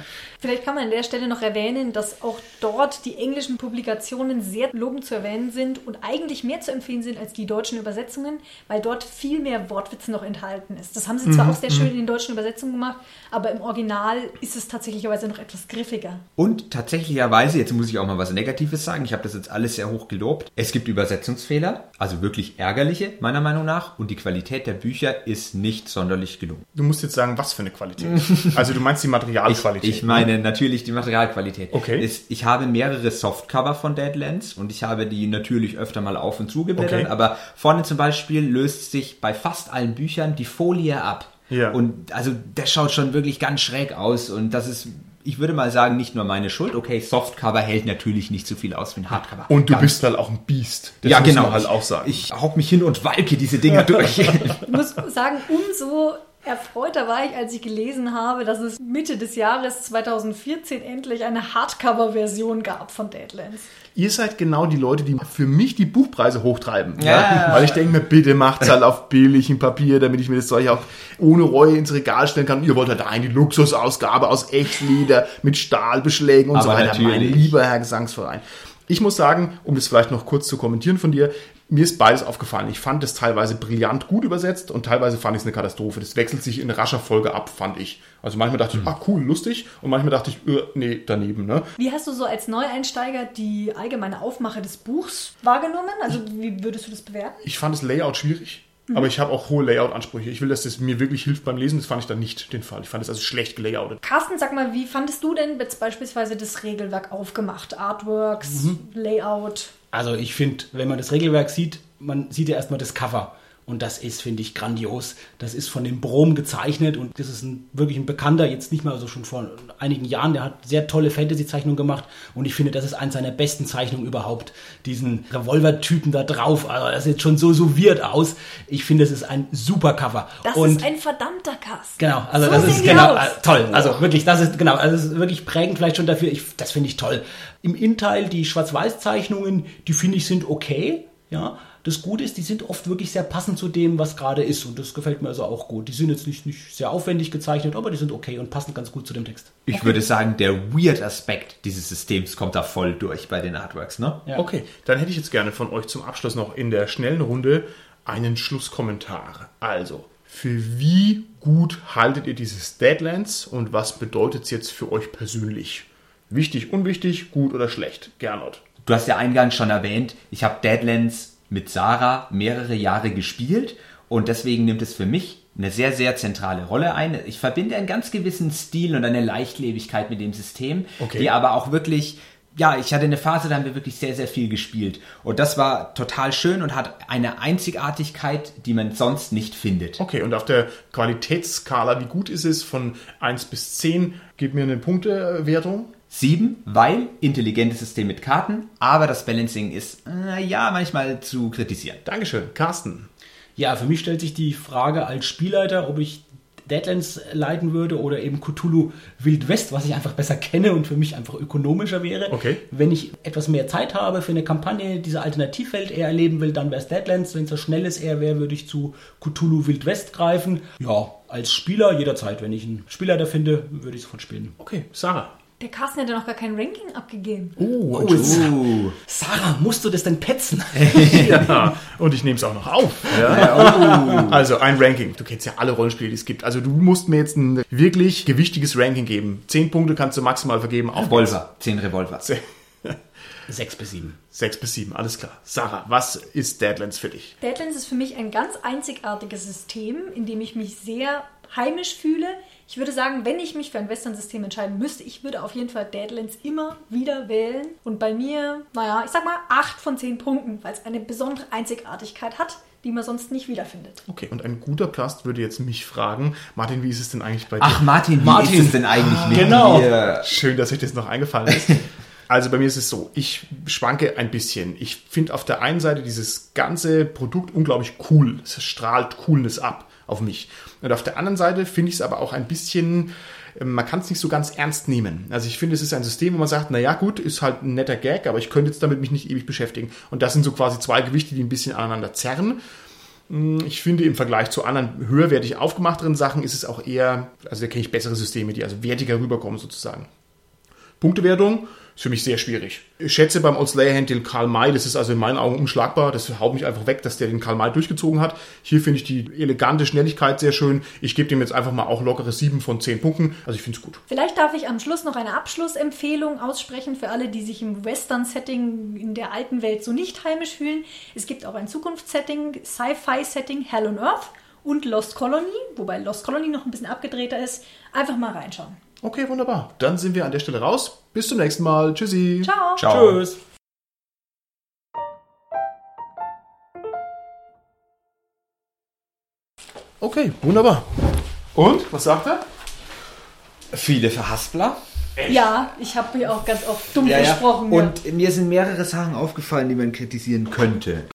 Vielleicht kann man an der Stelle noch erwähnen, dass auch dort die englischen Publikationen sehr lobend zu erwähnen sind und eigentlich mehr zu empfehlen sind als die deutschen Übersetzungen, weil dort viel mehr Wortwitze noch enthalten ist. Das haben sie zwar auch sehr schön in den deutschen Übersetzungen gemacht, aber im Original ist es tatsächlicherweise noch etwas griffiger. Und tatsächlicherweise, jetzt muss ich auch mal was Negatives sagen, ich habe das jetzt alles sehr hoch gelobt. Es gibt Übersetzungsfehler, also wirklich ärgerliche, meiner Meinung nach, und die Qualität der Bücher ist nicht sonderlich gelungen. Du musst jetzt sagen, was für eine Qualität. Also du meinst die Materialqualität. Ich meine natürlich die Materialqualität. Okay. Es, ich habe mehrere Softcover von Deadlands und ich habe die natürlich öfter mal auf und zugeblättert, Okay. aber vorne zum Beispiel löst sich bei fast allen Büchern die Folie ab. Ja. Und also das schaut schon wirklich ganz schräg aus und das ist, ich würde mal sagen, nicht nur meine Schuld. Okay, Softcover hält natürlich nicht so viel aus wie ein Hardcover. Und du Ganz bist halt auch ein Biest. Das ja, muss genau. man halt auch sagen. Ich hock mich hin und walke diese Dinger durch. Ich muss sagen, umso erfreuter war ich, als ich gelesen habe, dass es Mitte des Jahres 2014 endlich eine Hardcover-Version gab von Deadlands. Ihr seid genau die Leute, die für mich die Buchpreise hochtreiben. Ja. Weil ich denke mir, bitte macht's halt auf billigem Papier, damit ich mir das Zeug auch ohne Reue ins Regal stellen kann. Ihr wollt halt eine Luxusausgabe aus Echtleder mit Stahlbeschlägen und so Aber weiter. Mein natürlich. lieber Herr Gesangsverein. Ich muss sagen, um das vielleicht noch kurz zu kommentieren von dir, mir ist beides aufgefallen. Ich fand es teilweise brillant gut übersetzt und teilweise fand ich es eine Katastrophe. Das wechselt sich in rascher Folge ab, fand ich. Also manchmal dachte ich, ah cool, lustig und manchmal dachte ich, äh, nee, daneben. Ne? Wie hast du so als Neueinsteiger die allgemeine Aufmache des Buchs wahrgenommen? Also wie würdest du das bewerten? Ich fand das Layout schwierig, aber ich habe auch hohe Layout-Ansprüche. Ich will, dass das mir wirklich hilft beim Lesen. Das fand ich dann nicht den Fall. Ich fand es also schlecht gelayoutet. Carsten, sag mal, wie fandest du denn jetzt beispielsweise das Regelwerk aufgemacht? Artworks, Layout? Also ich finde, wenn man das Regelwerk sieht, man sieht ja erstmal das Cover. Und das ist, finde ich, grandios. Das ist von dem Brom gezeichnet und das ist ein, wirklich ein Bekannter, jetzt nicht mehr so schon vor einigen Jahren, der hat sehr tolle Fantasy-Zeichnungen gemacht und ich finde, das ist eines seiner besten Zeichnungen überhaupt. Diesen Revolver-Typen da drauf, also das sieht schon so so weird aus. Ich finde, es ist ein super Cover. Das und ist ein verdammter Cast. Genau, also So das ist genau aus. äh, toll. Also wirklich, das ist genau, also das ist wirklich prägend vielleicht schon dafür. Ich, das finde ich toll. Im Innenteil die Schwarz-Weiß-Zeichnungen, die finde ich sind okay. Ja, das Gute ist, die sind oft wirklich sehr passend zu dem, was gerade ist und das gefällt mir also auch gut. Die sind jetzt nicht, nicht sehr aufwendig gezeichnet, aber die sind okay und passen ganz gut zu dem Text. Ich würde sagen, der Weird-Aspekt dieses Systems kommt da voll durch bei den Artworks, ne? Ja. Okay, dann hätte ich jetzt gerne von euch zum Abschluss noch in der schnellen Runde einen Schlusskommentar. Also, für wie gut haltet ihr dieses Deadlands und was bedeutet es jetzt für euch persönlich? Wichtig, unwichtig, gut oder schlecht? Gernot. Du hast ja eingangs schon erwähnt, ich habe Deadlands mit Sarah mehrere Jahre gespielt und deswegen nimmt es für mich eine sehr, sehr zentrale Rolle ein. Ich verbinde einen ganz gewissen Stil und eine Leichtlebigkeit mit dem System, Okay. die aber auch wirklich, ja, ich hatte eine Phase, da haben wir wirklich sehr, sehr viel gespielt. Und das war total schön und hat eine Einzigartigkeit, die man sonst nicht findet. Okay, und auf der Qualitätsskala, wie gut ist es von 1 bis 10? Gib mir eine Punktewertung. Sieben, weil intelligentes System mit Karten, aber das Balancing ist, äh, ja, manchmal zu kritisieren. Dankeschön. Carsten. Ja, für mich stellt sich die Frage als Spielleiter, ob ich Deadlands leiten würde oder eben Cthulhu Wild West, was ich einfach besser kenne und für mich einfach ökonomischer wäre. Okay. Wenn ich etwas mehr Zeit habe für eine Kampagne, diese Alternativwelt eher erleben will, dann wäre es Deadlands. Wenn es das schnelles eher wäre, würde ich zu Cthulhu Wild West greifen. Ja, als Spieler jederzeit. Wenn ich einen Spielleiter finde, würde ich sofort spielen. Okay, Sarah. Der Carsten hat ja noch gar kein Ranking abgegeben. Oh, Uh, Sarah, musst du das denn petzen? ja. Und ich nehme es auch noch auf. Ja? Also ein Ranking. Du kennst ja alle Rollenspiele, die es gibt. Also du musst mir jetzt ein wirklich gewichtiges Ranking geben. Zehn Punkte kannst du maximal vergeben. Auf Revolver, zehn Revolver. Sechs bis sieben. Sechs bis sieben, alles klar. Sarah, was ist Deadlands für dich? Deadlands ist für mich ein ganz einzigartiges System, in dem ich mich sehr heimisch fühle. Ich würde sagen, wenn ich mich für ein Western-System entscheiden müsste, ich würde auf jeden Fall Deadlands immer wieder wählen. Und bei mir, naja, ich sag mal 8 von 10 Punkten, weil es eine besondere Einzigartigkeit hat, die man sonst nicht wiederfindet. Okay, und ein guter Plast würde jetzt mich fragen, Martin, wie ist es denn eigentlich bei dir? Ach, Martin, wie Martin. ist es denn eigentlich mit Genau. dir? Schön, dass euch das noch eingefallen ist. Also bei mir ist es so, ich schwanke ein bisschen. Ich finde auf der einen Seite dieses ganze Produkt unglaublich cool. Es strahlt Coolness ab auf mich. Und auf der anderen Seite finde ich es aber auch ein bisschen, äh, man kann es nicht so ganz ernst nehmen. Also ich finde, es ist ein System, wo man sagt, naja gut, ist halt ein netter Gag, aber ich könnte jetzt damit mich nicht ewig beschäftigen. Und das sind so quasi zwei Gewichte, die ein bisschen aneinander zerren. Ich finde, im Vergleich zu anderen höherwertig aufgemachteren Sachen ist es auch eher, also da kenne ich bessere Systeme, die also wertiger rüberkommen sozusagen. Punktewertung ist für mich sehr schwierig. Ich schätze beim Old Slayer-Hand den Karl May, das ist also in meinen Augen unschlagbar. Das haut mich einfach weg, dass der den Karl May durchgezogen hat. Hier finde ich die elegante Schnelligkeit sehr schön. Ich gebe dem jetzt einfach mal auch lockere 7 von 10 Punkten. Also ich finde es gut. Vielleicht darf ich am Schluss noch eine Abschlussempfehlung aussprechen für alle, die sich im Western-Setting in der alten Welt so nicht heimisch fühlen. Es gibt auch ein Zukunftssetting, Sci-Fi-Setting, Hell on Earth und Lost Colony, wobei Lost Colony noch ein bisschen abgedrehter ist. Einfach mal reinschauen. Okay, wunderbar. Dann sind wir an der Stelle raus. Bis zum nächsten Mal. Tschüssi. Ciao. Ciao. Tschüss. Okay, wunderbar. Und, was sagt er? Viele Verhaspler. Ja, ich habe hier auch ganz oft dumm gesprochen. ja. Und mir sind mehrere Sachen aufgefallen, die man kritisieren könnte.